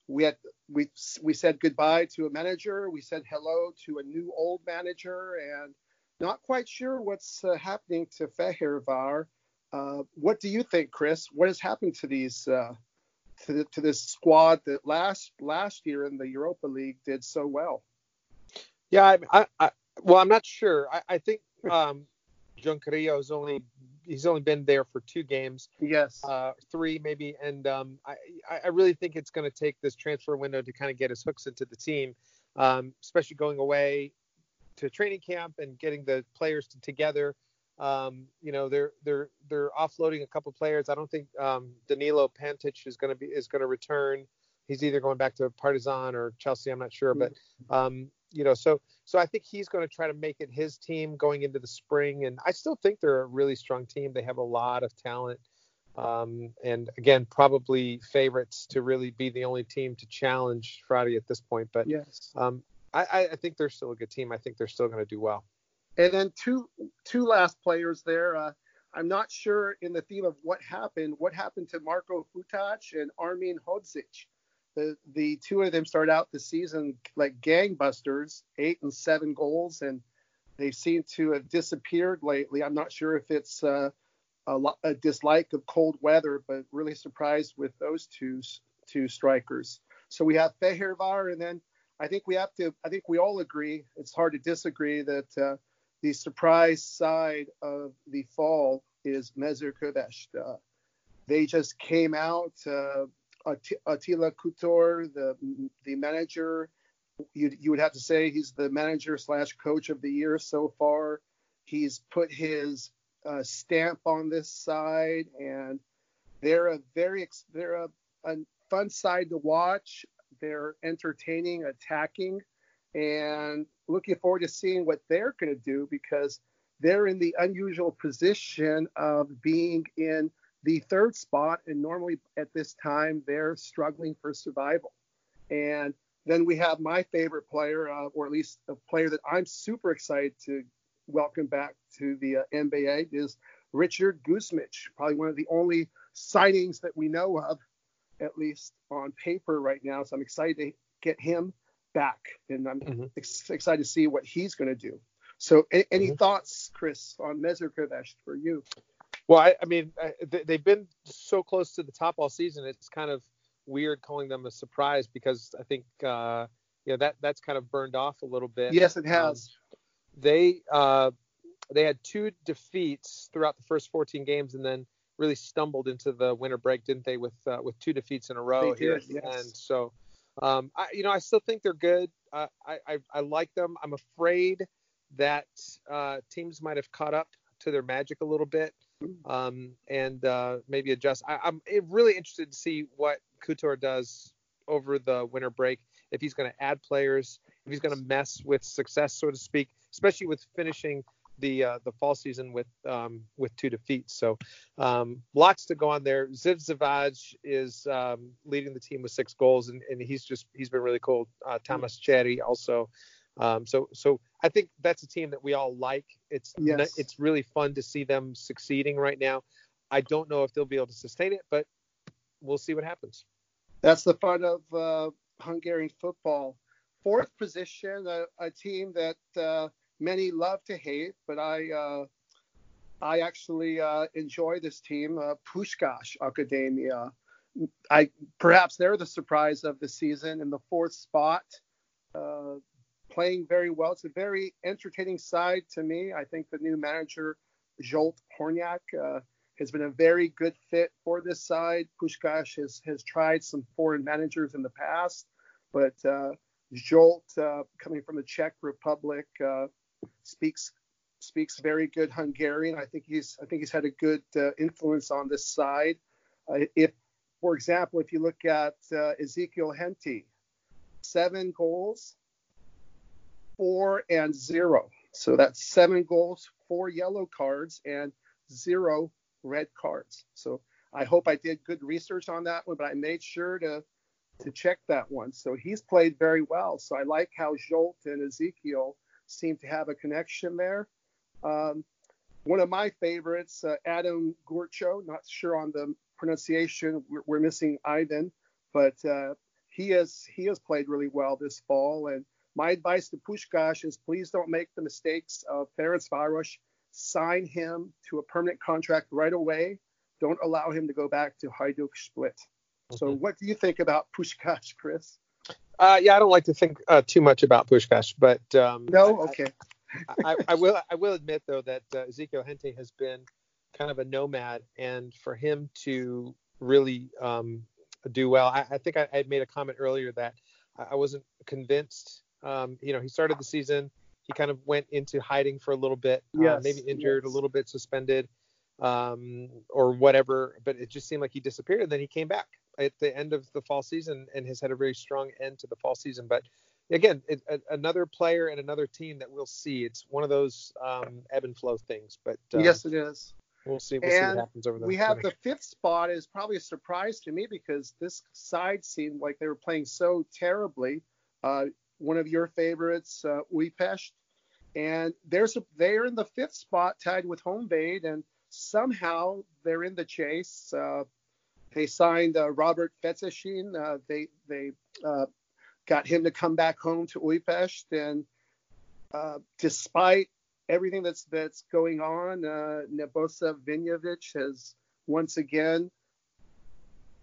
we had we we said goodbye to a manager. We said hello to a new old manager, and not quite sure what's uh, happening to Fehérvár. Uh, what do you think, Chris? What has happened to these uh, to, to this squad that last last year in the Europa League did so well? Yeah, I, I, I well, I'm not sure. I, I think um, Carrillo's only he's only been there for two games. Yes. Uh, three maybe, and um, I I really think it's going to take this transfer window to kind of get his hooks into the team, um, especially going away to training camp and getting the players to, together. Um, you know, they're they're they're offloading a couple players. I don't think um, Danilo Pantic is going to be is going to return. He's either going back to Partizan or Chelsea. I'm not sure, but um, you know, so so I think he's going to try to make it his team going into the spring. And I still think they're a really strong team. They have a lot of talent. Um, and again, probably favorites to really be the only team to challenge Fradi at this point. But yes, um, I, I think they're still a good team. I think they're still going to do well. And then two two last players there. Uh, I'm not sure in the theme of what happened. What happened to Marco Futács and Armin Hodzic? The the two of them start out the season like gangbusters, eight and seven goals, and they seem to have disappeared lately. I'm not sure if it's uh, a, a, dislike of cold weather, but really surprised with those two two strikers. So we have Fehérvár, and then I think we have to. I think we all agree. It's hard to disagree that uh, the surprise side of the fall is Mezőkövesd. Uh, they just came out. Attila Kuttor, the the manager, you you would have to say he's the manager slash coach of the year so far. He's put his uh, stamp on this side, and they're a very they're a, a fun side to watch. They're entertaining, attacking, and looking forward to seeing what they're going to do because they're in the unusual position of being in the third spot, and normally at this time they're struggling for survival. And then we have my favorite player, uh, or at least a player that I'm super excited to welcome back to the uh, NBA, is Richard Guzmics, probably one of the only signings that we know of at least on paper right now. So I'm excited to get him back, and I'm mm-hmm. ex- excited to see what he's going to do. So, a- any mm-hmm. thoughts, Chris, on Mezőkövesd for you? Well, I, I mean, I, they've been so close to the top all season. It's kind of weird calling them a surprise because I think uh, you know that that's kind of burned off a little bit. Yes, it has. Um, they uh, they had two defeats throughout the first 14 games, and then really stumbled into the winter break, didn't they? With uh, with two defeats in a row they here, did, yes. and so um, I, you know, I still think they're good. Uh, I, I, I like them. I'm afraid that uh, teams might have caught up to their magic a little bit um, and uh, maybe adjust. I, am really interested to see what Kuttor does over the winter break. If he's going to add players, if he's going to mess with success, so to speak, especially with finishing the uh, the fall season with um, with two defeats. So um, lots to go on there. Zivzivadze is um, leading the team with six goals, and, and he's just he's been really cool. Uh, Thomas Cseri also. Um, so so I think that's a team that we all like. It's yes. it's really fun to see them succeeding right now. I don't know if they'll be able to sustain it, but we'll see what happens. That's the fun of uh, Hungarian football. Fourth position, a, a team that uh, many love to hate, but I uh, I actually uh, enjoy this team, uh, Puskás Academia. I perhaps they're the surprise of the season in the fourth spot, playing very well. It's a very entertaining side to me. I think the new manager Zsolt Hornyák uh, has been a very good fit for this side. Puskás has has tried some foreign managers in the past, but uh, Zsolt, uh, coming from the Czech Republic, uh, speaks speaks very good Hungarian. I think he's I think he's had a good uh, influence on this side. Uh, if, for example, if you look at Ezekiel Henty, seven goals, four and zero. So that's seven goals, four yellow cards, and zero red cards. So I hope I did good research on that one, but I made sure to to check that one. So he's played very well. So I like how Zsolt and Ezekiel seem to have a connection there. Um, one of my favorites, uh, Adam Gyurcsó, not sure on the pronunciation. We're, we're missing Ivan, but uh, he has he has played really well this fall. And my advice to Puskás is please don't make the mistakes of Ferencváros. Sign him to a permanent contract right away. Don't allow him to go back to Hajduk Split. Mm-hmm. So, what do you think about Puskás, Chris? Uh, yeah, I don't like to think uh, too much about Puskás, but um, no, okay. I, I, I, will. I will admit though that uh, Ezekiel Henty has been kind of a nomad, and for him to really um, do well, I, I think I, I, made a comment earlier that I wasn't convinced. Um, you know, he started the season, he kind of went into hiding for a little bit, uh, maybe injured, yes. a little bit suspended, um, or whatever, but it just seemed like he disappeared, and then he came back at the end of the fall season and has had a very strong end to the fall season. But again, it, a, another player and another team that we'll see. It's one of those um, ebb and flow things. But uh, yes, it is. We'll see. We'll see what happens over the. We have the fifth spot is probably a surprise to me because this side seemed like they were playing so terribly. Uh, one of your favorites, uh, and there's a, they're in the fifth spot, tied with Honvéd, and somehow they're in the chase. Uh, they signed uh, Robert Feczesin. Uh, they they uh, got him to come back home to Újpest, and uh, despite everything that's that's going on, uh, Vignjević has once again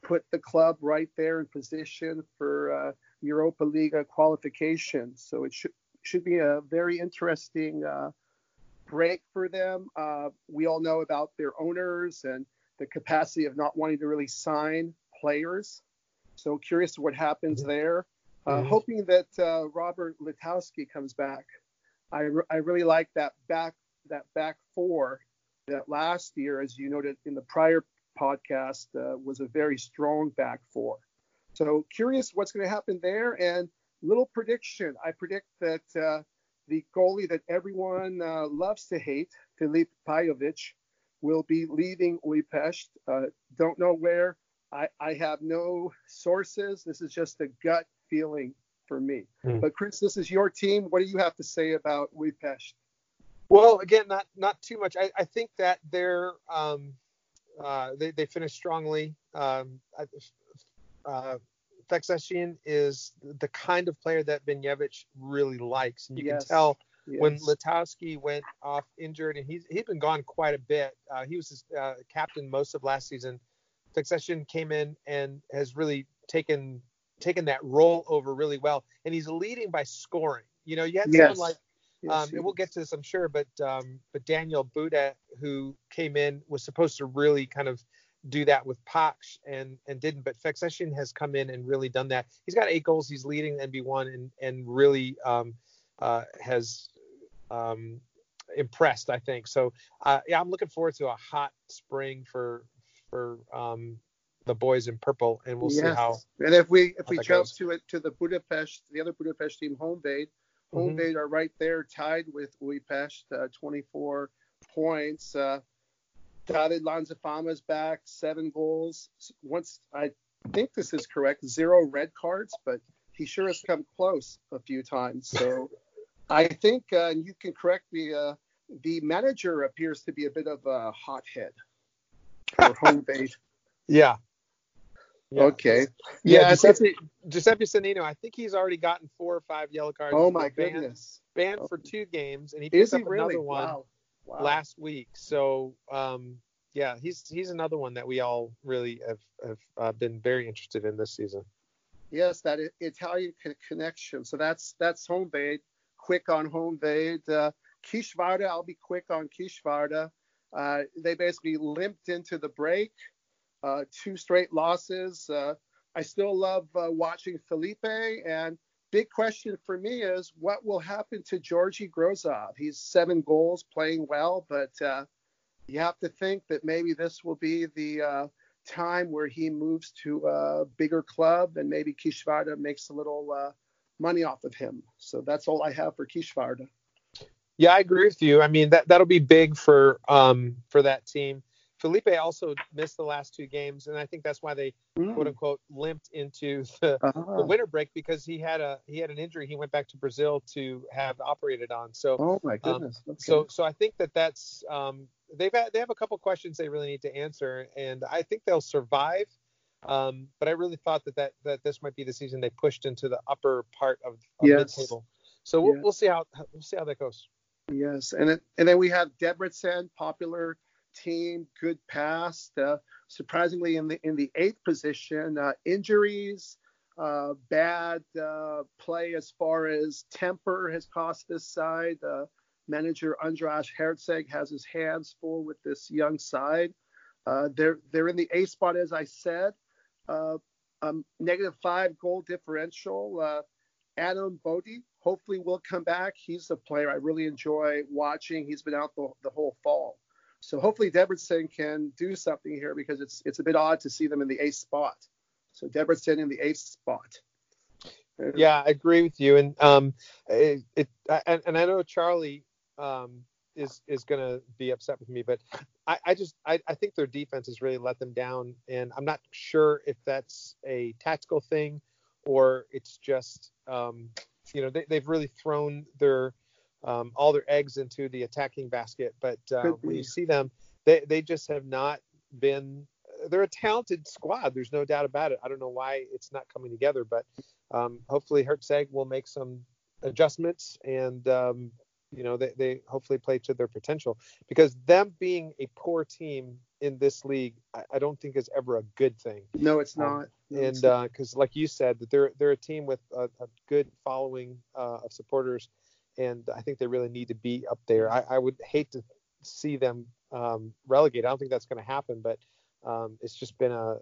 put the club right there in position for uh, Europa League qualification. So it should should be a very interesting uh, break for them. Uh, we all know about their owners and the capacity of not wanting to really sign players. So curious what happens mm-hmm. there. Uh, mm-hmm. Hoping that uh, Robert Litauszki comes back. I, re- I really like that back that back four that last year, as you noted in the prior podcast, uh, was a very strong back four. So curious what's going to happen there. And little prediction: I predict that uh, the goalie that everyone uh, loves to hate, Filip Pajovic, will be leaving Újpest. Uh, don't know where. I, I have no sources. This is just a gut feeling for me. Mm. But Chris, this is your team. What do you have to say about Újpest? Well, again, not not too much. I, I think that they're um, uh, they they finished strongly. Um, uh, is the kind of player that Vignjević really likes, and you yes. can tell Yes. When Litauszki went off injured, and he's he'd been gone quite a bit. Uh, he was his, uh, captain most of last season. Succession came in and has really taken taken that role over really well, and he's leading by scoring. You know, you had yes. someone like um, and we'll get to this, I'm sure, but um, but Daniel Böde, who came in, was supposed to really kind of do that with Paks and and didn't. But Feczesin has come in and really done that. He's got eight goals. He's leading NB1 and and really um, uh, has um, impressed. I think so. Uh, yeah, I'm looking forward to a hot spring for for um, the boys in purple, and we'll yes. see how. And if we if we jump goes. to it to the Budapest, the other Budapest team, Honvéd, Home mm-hmm. are right there, tied with Budapest, uh, 24 points. Uh, David Lanzafama's back, seven goals. Once I think this is correct, zero red cards, but he sure has come close a few times. So I think, uh, and you can correct me, uh, the manager appears to be a bit of a hothead for Honvéd. yeah. yeah. Okay. Yeah, yeah Giuseppe, Giuseppe Sannino, I think he's already gotten four or five yellow cards. Oh my banned, goodness. Banned for two games, and he picked up really? another one wow. Wow. last week. So um, yeah, he's he's another one that we all really have have uh, been very interested in this season. Yes, that Italian connection. So that's that's Honvéd. Quick on Honvéd. Uh, Kisvárda, I'll be quick on Kisvárda. Uh, they basically limped into the break. Uh, two straight losses. Uh, I still love uh, watching Felipe. And big question for me is what will happen to Georgi Grozov? He's seven goals, playing well, but uh, you have to think that maybe this will be the uh, time where he moves to a bigger club and maybe Kisvárda makes a little uh, money off of him. So that's all I have for Kisvárda. Yeah, I agree with you. I mean that that'll be big for um for that team. Felipe also missed the last two games, and I think that's why they mm. quote unquote limped into the, uh-huh. the, winter break because he had a he had an injury. He went back to Brazil to have operated on. So oh my um, goodness. Um, so so I think that that's um, they've had, they have a couple questions they really need to answer, and I think they'll survive. Um, but I really thought that, that that this might be the season they pushed into the upper part of, of yes. mid-table. So we'll, yes. we'll see how we'll see how that goes. Yes, and it, and then we have Debrecen, popular team, good past. Uh, surprisingly, in the in the eighth position, uh, injuries, uh, bad uh, play as far as temper has cost this side. Uh, manager András Herceg has his hands full with this young side. Uh, they're they're in the A spot, as I said. Um, negative five goal differential. Adam Bódi hopefully will come back. He's a player I really enjoy watching. He's been out the, the whole fall. So hopefully Debrecen can do something here because it's it's a bit odd to see them in the eighth spot. So Debrecen in the eighth spot. Yeah, I agree with you, and um, it, it and, and I know Charlie um is is gonna be upset with me, but I, I just I, I think their defense has really let them down, and I'm not sure if that's a tactical thing or it's just um, you know they, they've really thrown their um, all their eggs into the attacking basket. But uh, when you see them, they, they just have not been. They're a talented squad. There's no doubt about it. I don't know why it's not coming together, but um, hopefully Herceg will make some adjustments and um, you know they, they hopefully play to their potential because them being a poor team in this league I, I don't think is ever a good thing. No, it's um, not. No, and because uh, like you said that they're they're a team with a, a good following uh, of supporters and I think they really need to be up there. I, I would hate to see them um, relegated. I don't think that's going to happen, but um, it's just been a uh,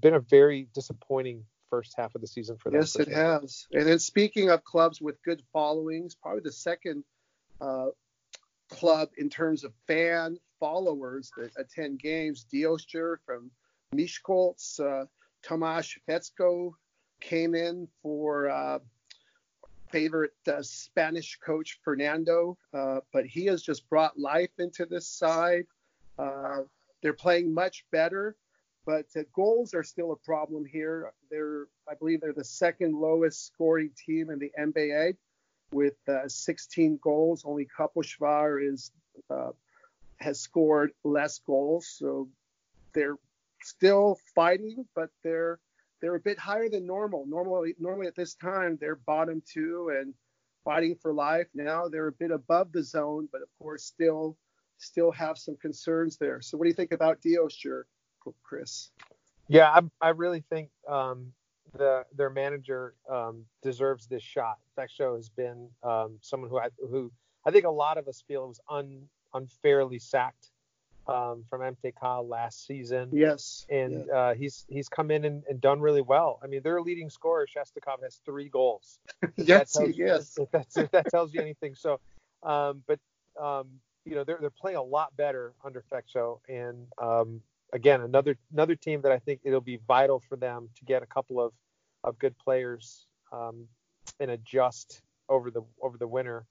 been a very disappointing first half of the season for them. Yes, it has. And then speaking of clubs with good followings, probably the second uh, club in terms of fan followers that attend games, Diósgyőr from Miskolc, uh, Tomasz Feczkó came in for uh, favorite uh, Spanish coach, Fernando, uh, but he has just brought life into this side. Uh, they're playing much better, but goals are still a problem here. They're, I believe, they're the second lowest scoring team in the NBA with uh, 16 goals. Only Kaposvár is uh, has scored less goals, so they're still fighting, but they're they're a bit higher than normal. Normally, normally at this time they're bottom two and fighting for life. Now they're a bit above the zone, but of course still still have some concerns there. So what do you think about Diósgyőr, Chris? Yeah, I, I really think um, the their manager um, deserves this shot. Feczkó has been um, someone who I, who I think a lot of us feel was un, unfairly sacked um, from MTK last season. Yes. And yeah. uh, he's he's come in and, and, done really well. I mean, their leading scorer, Shestakov, has three goals. yes, yes. If, that's, if that tells you anything. So, um, but um, you know they're they're playing a lot better under Feczkó, and um, again another another team that I think it'll be vital for them to get a couple of of good players um, and adjust over the over the winter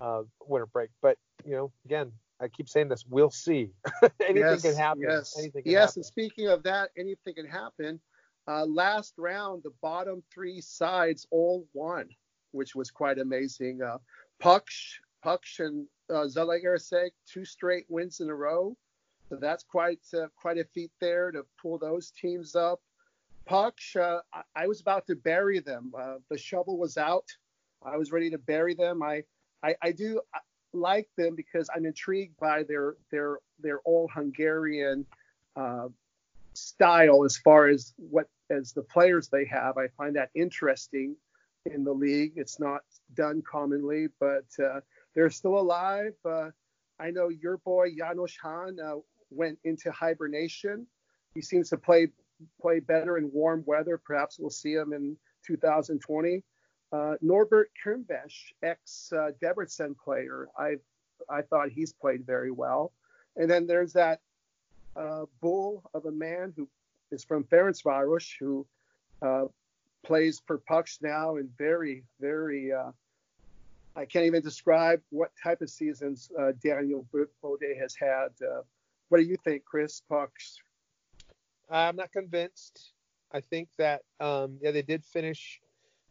uh, winter break. But you know, again, I keep saying this. We'll see. anything yes, can happen. Yes. Anything can yes. happen. And speaking of that, anything can happen. Uh, last round, the bottom three sides all won, which was quite amazing. Uh, Paks, Paks and uh, Zalaegerszeg, two straight wins in a row. So that's quite uh, quite a feat there to pull those teams up. Paks, uh, I, I, was about to bury them. Uh, the shovel was out. I was ready to bury them. I I, I do like them because I'm intrigued by their their their all Hungarian uh, style as far as what as the players they have. I find that interesting in the league. It's not done commonly, but uh, they're still alive. Uh, I know your boy Janos Hahn uh, went into hibernation. He seems to play play better in warm weather. Perhaps we'll see him in 2020. Uh, Norbert Krimbesch, ex uh, Debrecen player, I I thought he's played very well. And then there's that uh, bull of a man who is from Ferencváros, who uh, plays for Paks now and very, very, uh, I can't even describe what type of seasons uh, Daniel Böde has had. Uh, what do you think, Chris Paks? I'm not convinced. I think that, um, yeah, they did finish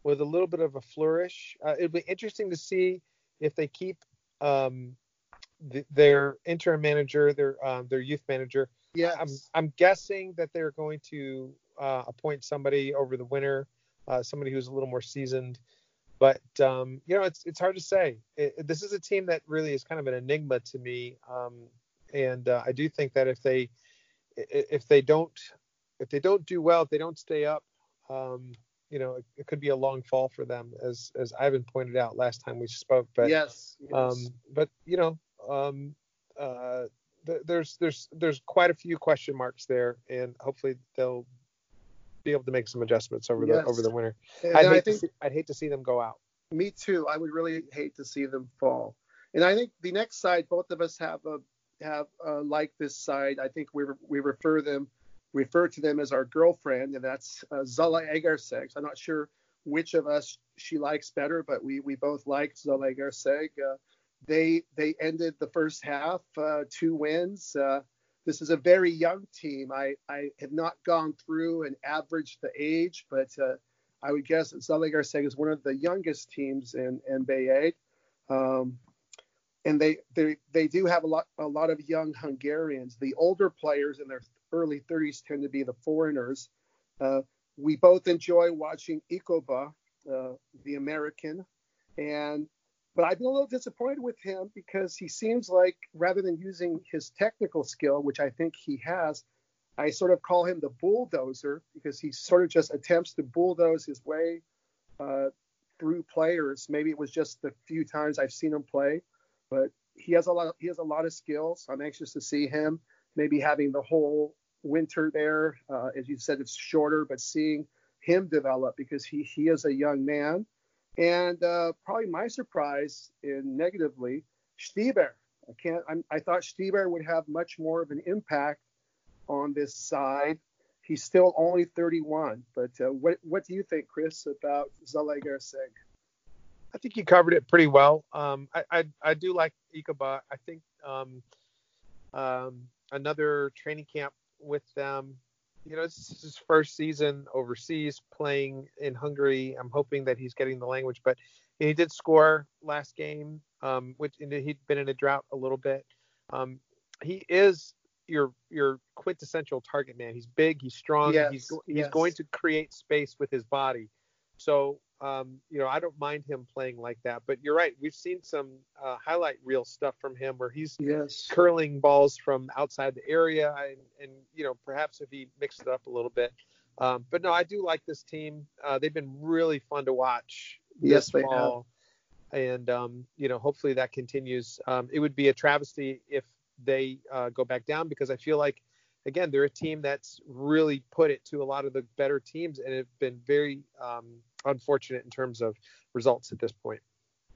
with a little bit of a flourish. Uh, it'll be interesting to see if they keep um, the, their interim manager, their um, their youth manager. Yeah, I'm I'm guessing that they're going to uh, appoint somebody over the winter, uh, somebody who's a little more seasoned. But um, you know, it's it's hard to say. It, this is a team that really is kind of an enigma to me, um, and uh, I do think that if they if they don't if they don't do well, if they don't stay up, um, you know, it, it, could be a long fall for them, as as Ivan pointed out last time we spoke. But yes, yes. Um, but you know, um, uh, th- there's there's there's quite a few question marks there, and hopefully they'll be able to make some adjustments over the over the winter. I'd hate, think, see, I'd hate to see them go out. Me too. I would really hate to see them fall. And I think the next side, both of us have a have uh, like this side. I think we re- we refer them refer to them as our girlfriend, and that's uh, Zalaegerszeg. I'm not sure which of us she likes better, but we we both like Zalaegerszeg. Uh, they they ended the first half uh, two wins. Uh, this is a very young team. I, I have not gone through and averaged the age, but uh, I would guess that Zalaegerszeg is one of the youngest teams in NBA. Um, and they, they they do have a lot a lot of young Hungarians. The older players in their early 30s tend to be the foreigners. Uh, we both enjoy watching Ikoba, uh, the American, and but I've been a little disappointed with him because he seems like rather than using his technical skill, which I think he has, I sort of call him the bulldozer because he sort of just attempts to bulldoze his way uh, through players. Maybe it was just the few times I've seen him play, but he has a lot. Of, he has a lot of skills. I'm anxious to see him maybe having the whole winter there. Uh, as you said, it's shorter, but seeing him develop because he he is a young man. And uh, probably my surprise in negatively, Stieber. I can't. I'm, i thought Stieber would have much more of an impact on this side. He's still only 31. But uh, what what do you think, Chris, about Zalaegerszeg? I think you covered it pretty well. Um, I, I, I do like Ikoba. I think um, um, another training camp with them. You know, this is his first season overseas playing in Hungary. I'm hoping that he's getting the language, but he did score last game, um, which he'd been in a drought a little bit. Um, he is your your quintessential target man. He's big, he's strong, yes, he's he's yes. going to create space with his body. So um, you know, I don't mind him playing like that. But you're right. We've seen some uh, highlight reel stuff from him where he's yes. curling balls from outside the area, and, and you know, perhaps if he mixed it up a little bit. Um, but no, I do like this team. Uh, they've been really fun to watch yes, this fall, have. and um, you know, hopefully that continues. Um, it would be a travesty if they uh, go back down because I feel like again, they're a team that's really put it to a lot of the better teams and have been very um, unfortunate in terms of results at this point.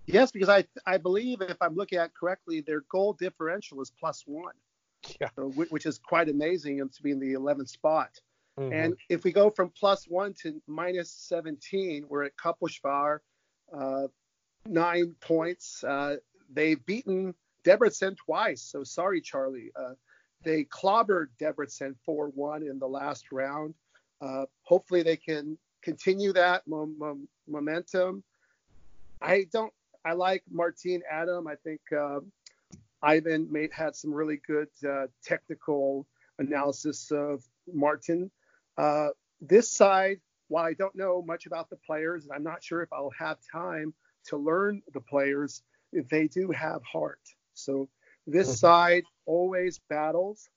Yes, because I I believe if I'm looking at correctly, their goal differential is plus one. Yeah. So, which is quite amazing to be in the 11th spot. Mhm. And if we go from plus one to minus 17, we're at Kaposvár, uh, nine points. Uh, they've beaten Debrecen twice. So sorry, Charlie. Uh, they clobbered Debrecen 4 1 in the last round. Uh, hopefully, they can continue that mom- mom- momentum. I don't. I like Martin Adam. I think uh, Ivan made had some really good uh, technical analysis of Martin. Uh, this side, while I don't know much about the players, and I'm not sure if I'll have time to learn the players, they do have heart. So this Mhm. side always battles.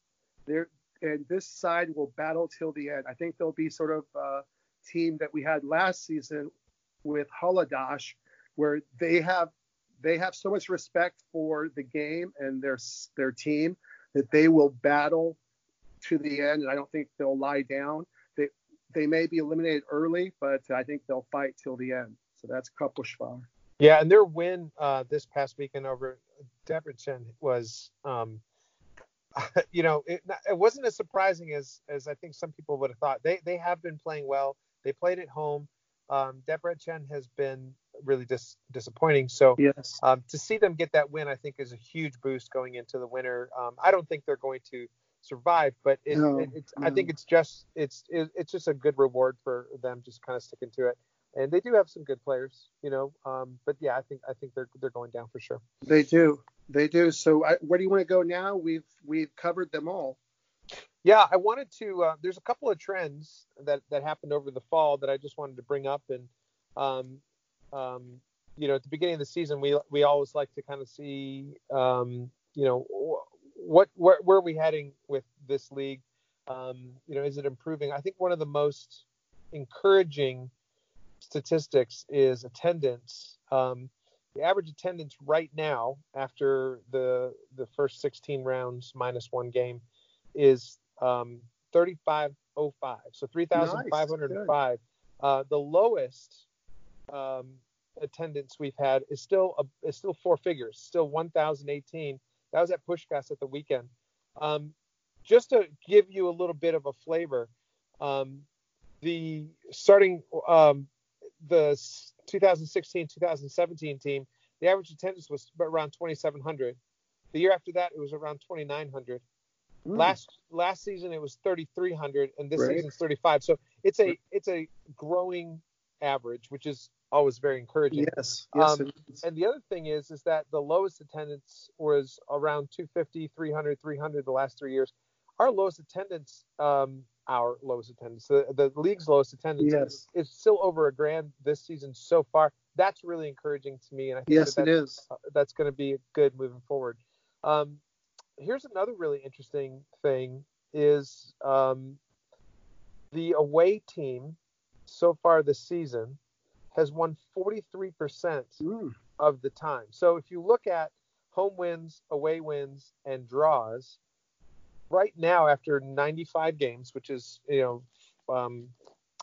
There, and this side will battle till the end. I think they'll be sort of a team that we had last season with Haladás, where they have they have so much respect for the game and their their team that they will battle to the end. And I don't think they'll lie down. They they may be eliminated early, but I think they'll fight till the end. So that's Kaposvár. Yeah, and their win uh, this past weekend over Debrecen was, um, you know, it, it wasn't as surprising as as I think some people would have thought. They they have been playing well. They played at home. Um, Debrecen has been really dis- disappointing. So Yes. um, to see them get that win, I think, is a huge boost going into the winter. Um, I don't think they're going to survive, but it, No, it, it's, I think it's just it's it, it's just a good reward for them just kind of sticking to it. And they do have some good players, you know. Um, but yeah, I think I think they're they're going down for sure. They do. They do. So I, where do you want to go now? We've we've covered them all. Yeah, I wanted to. Uh, there's a couple of trends that that happened over the fall that I just wanted to bring up, and um, um, you know, at the beginning of the season, we we always like to kind of see, um, you know, what where, where are we heading with this league? Um, you know, is it improving? I think one of the most encouraging statistics is attendance. Um, the average attendance right now, after the the first 16 rounds minus one game, is um, 3505. So 3,505. Uh, the lowest um, attendance we've had is still a, is still four figures, still 1,018. That was at Puskás at the weekend. Um, just to give you a little bit of a flavor, um, the starting um, the 2016-2017 team, the average attendance was around 2,700. The year after that, it was around 2,900. Mm. Last last season it was 3,300, and this Right. season's 35. So it's a it's a growing average, which is always very encouraging. Yes. Yes. Um. And the other thing is is that the lowest attendance was around 250, 300, 300 the last three years. Our lowest attendance, um, our lowest attendance, the, the league's lowest attendance Yes. is still over a grand this season so far. That's really encouraging to me, and I think Yes, that that's, is. uh, that's going to be good moving forward. Um, here's another really interesting thing: is um, the away team so far this season has won 43 percent Mm. of the time. So if you look at home wins, away wins, and draws, right now after 95 games, which is you know um,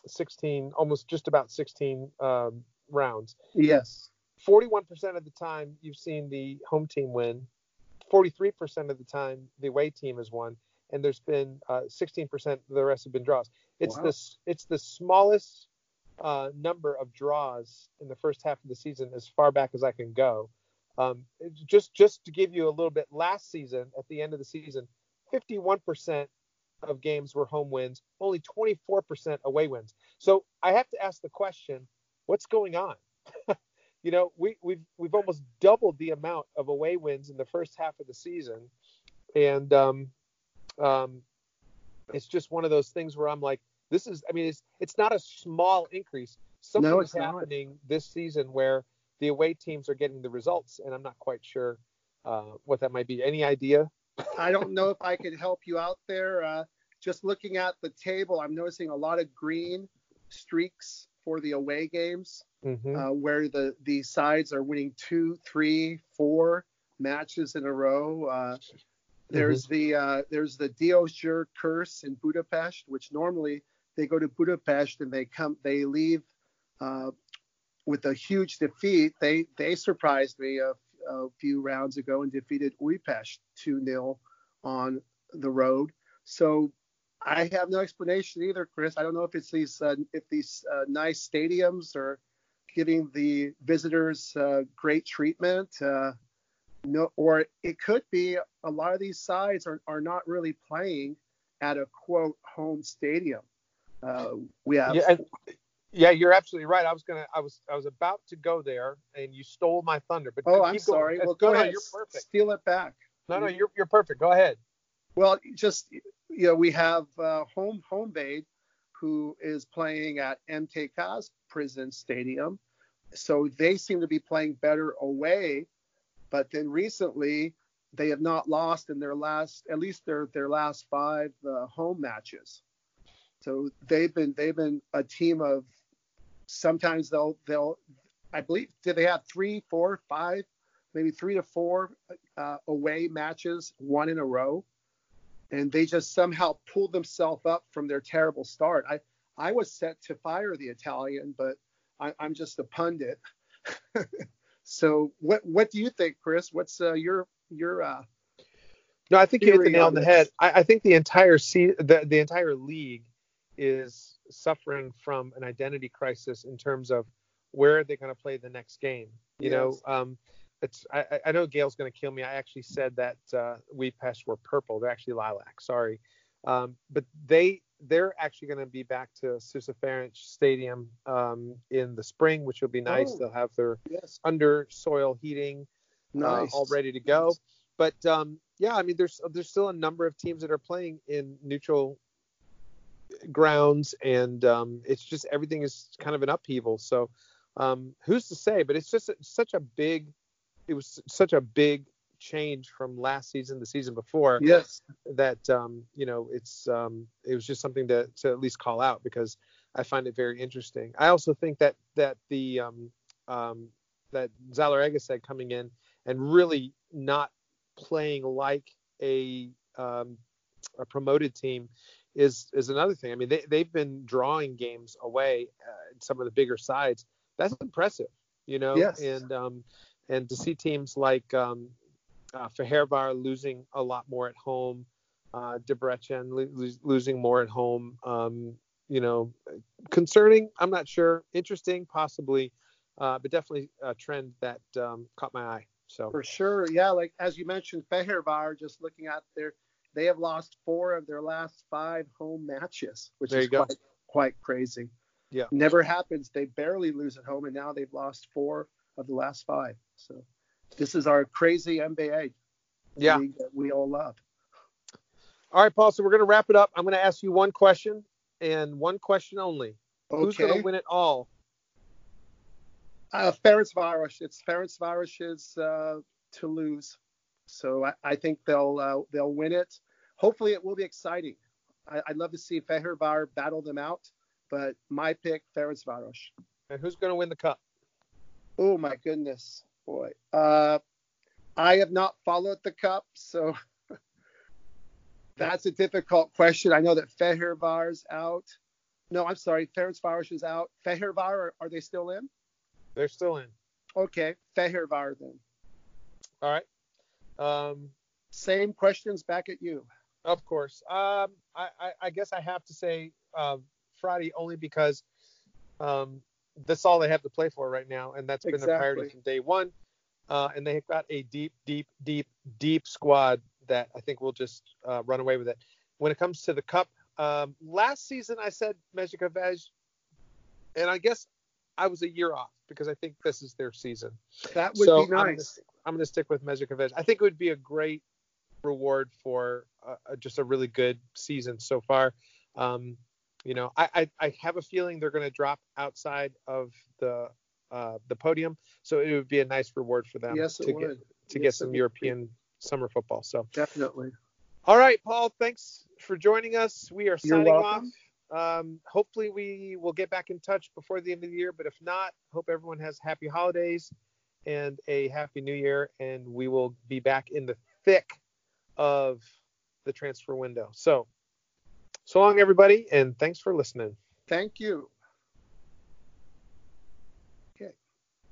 16, almost just about 16 um, rounds, Yes. 41% of the time you've seen the home team win, 43% of the time the away team has won, and there's been uh, 16% the rest have been draws. It's Wow. the it's the smallest uh, number of draws in the first half of the season as far back as I can go. Um, just just to give you a little bit, last season at the end of the season, 51% of games were home wins, only 24% away wins. So I have to ask the question, what's going on? you know, we, we've we've almost doubled the amount of away wins in the first half of the season, and um, um, it's just one of those things where I'm like, this is, I mean, it's it's not a small increase. Something's it's not. happening this season where the away teams are getting the results, and I'm not quite sure uh, what that might be. Any idea? I don't know if I could help you out there. Uh, just looking at the table, I'm noticing a lot of green streaks for the away games, hmm uh, where the the sides are winning two, three, four matches in a row. Uh, there's the uh, there's the Diósgyőr curse in Budapest, which normally they go to Budapest and they come they leave uh, with a huge defeat. They they surprised me a, a few rounds ago and defeated Újpest 2-0 on the road. So I have no explanation either, Chris. I don't know if it's these uh, if these uh, nice stadiums are giving the visitors uh, great treatment. Uh, no, or it could be a lot of these sides are, are not really playing at a quote home stadium. Uh, we have. Yeah, and, yeah, you're absolutely right. I was gonna, I was, I was about to go there, and you stole my thunder. But oh, I'm sorry. Going. Well, go no, ahead. you're perfect. Steal it back. No, no, you're you're perfect. Go ahead. Well, just you know, we have uh, home Honvéd, who is playing at MTK's prison stadium, so they seem to be playing better away. But then recently, they have not lost in their last, at least their their last five uh, home matches. So they've been they've been a team of sometimes they'll they'll I believe did they have three, four, five, maybe three to four uh, away matches, one in a row, and they just somehow pulled themselves up from their terrible start. I I was set to fire the Italian, but I, am just a pundit. so what what do you think, Chris? What's uh, your your uh, no, I think you hit the nail on the head. I, I, think the entire se- the the entire league is suffering from an identity crisis in terms of where are they going to play the next game. You yes. know, um, it's I, I know Gail's going to kill me. I actually said that uh, Újpest were purple. They're actually lilac. Sorry, um, but they they're actually going to be back to Szusza Ferenc Stadium um, in the spring, which will be nice. Oh, They'll have their yes. under soil heating nice. uh, all ready to go. But um, yeah, I mean, there's there's still a number of teams that are playing in neutral grounds, and um, it's just everything is kind of an upheaval. So um, who's to say? But it's just such a big, it was such a big change from last season, the season before. Yes. That um, you know, it's um, it was just something to to at least call out because I find it very interesting. I also think that that the um, um, that Zalaegerszeg coming in and really not playing like a um, a promoted team is is another thing. I mean, they they've been drawing games away uh, some of the bigger sides. That's impressive, you know. Yes. And um, and to see teams like um, uh, losing a lot more at home, uh, Debrecen lo- losing more at home, um, you know, concerning. I'm not sure. Interesting, possibly, uh, but definitely a trend that um, caught my eye. So for sure, yeah. Like as you mentioned, Fehérvár, just looking at their, they have lost four of their last five home matches, which there is quite, quite crazy. Yeah. Never happens. They barely lose at home, and now they've lost four of the last five. So this is our crazy NBA yeah. league that we all love. All right, Paul. So we're going to wrap it up. I'm going to ask you one question and one question only. Okay. Who's going to win it all? Uh, Ferencváros. It's Ferencváros's uh, to lose. So I, I think they'll uh, they'll win it. Hopefully, it will be exciting. I, would love to see Fehérvár battle them out, but my pick, Ferencváros. And who's going to win the cup? Oh my goodness, boy. Uh, I have not followed the cup, so that's a difficult question. I know that Fehérvár's out. No, I'm sorry, Ferencváros is out. Fehérvár, are, are they still in? They're still in. Okay, Fehérvár then. All right. Um, Same questions back at you. Of course. Um, I, I, I, guess I have to say uh, Fradi only because um, that's all they have to play for right now, and that's been their priority from day one. Uh, and they've got a deep, deep, deep, deep squad that I think will just uh, run away with it. When it comes to the cup, um, last season I said Mezőkövesd, and I guess I was a year off because I think this is their season. That would so be nice. I'm going to stick with Mezőkövesd. I think it would be a great reward for uh, just a really good season so far. Um, you know, I, I, I have a feeling they're going to drop outside of the uh, the podium, so it would be a nice reward for them yes, to would. get to yes, get some European be. summer football. So definitely. All right, Paul. Thanks for joining us. We are You're signing welcome. off. Um, hopefully we will get back in touch before the end of the year, but if not, hope everyone has happy holidays and a happy new year, and we will be back in the thick of the transfer window. So, so long, everybody, and thanks for listening. Thank you.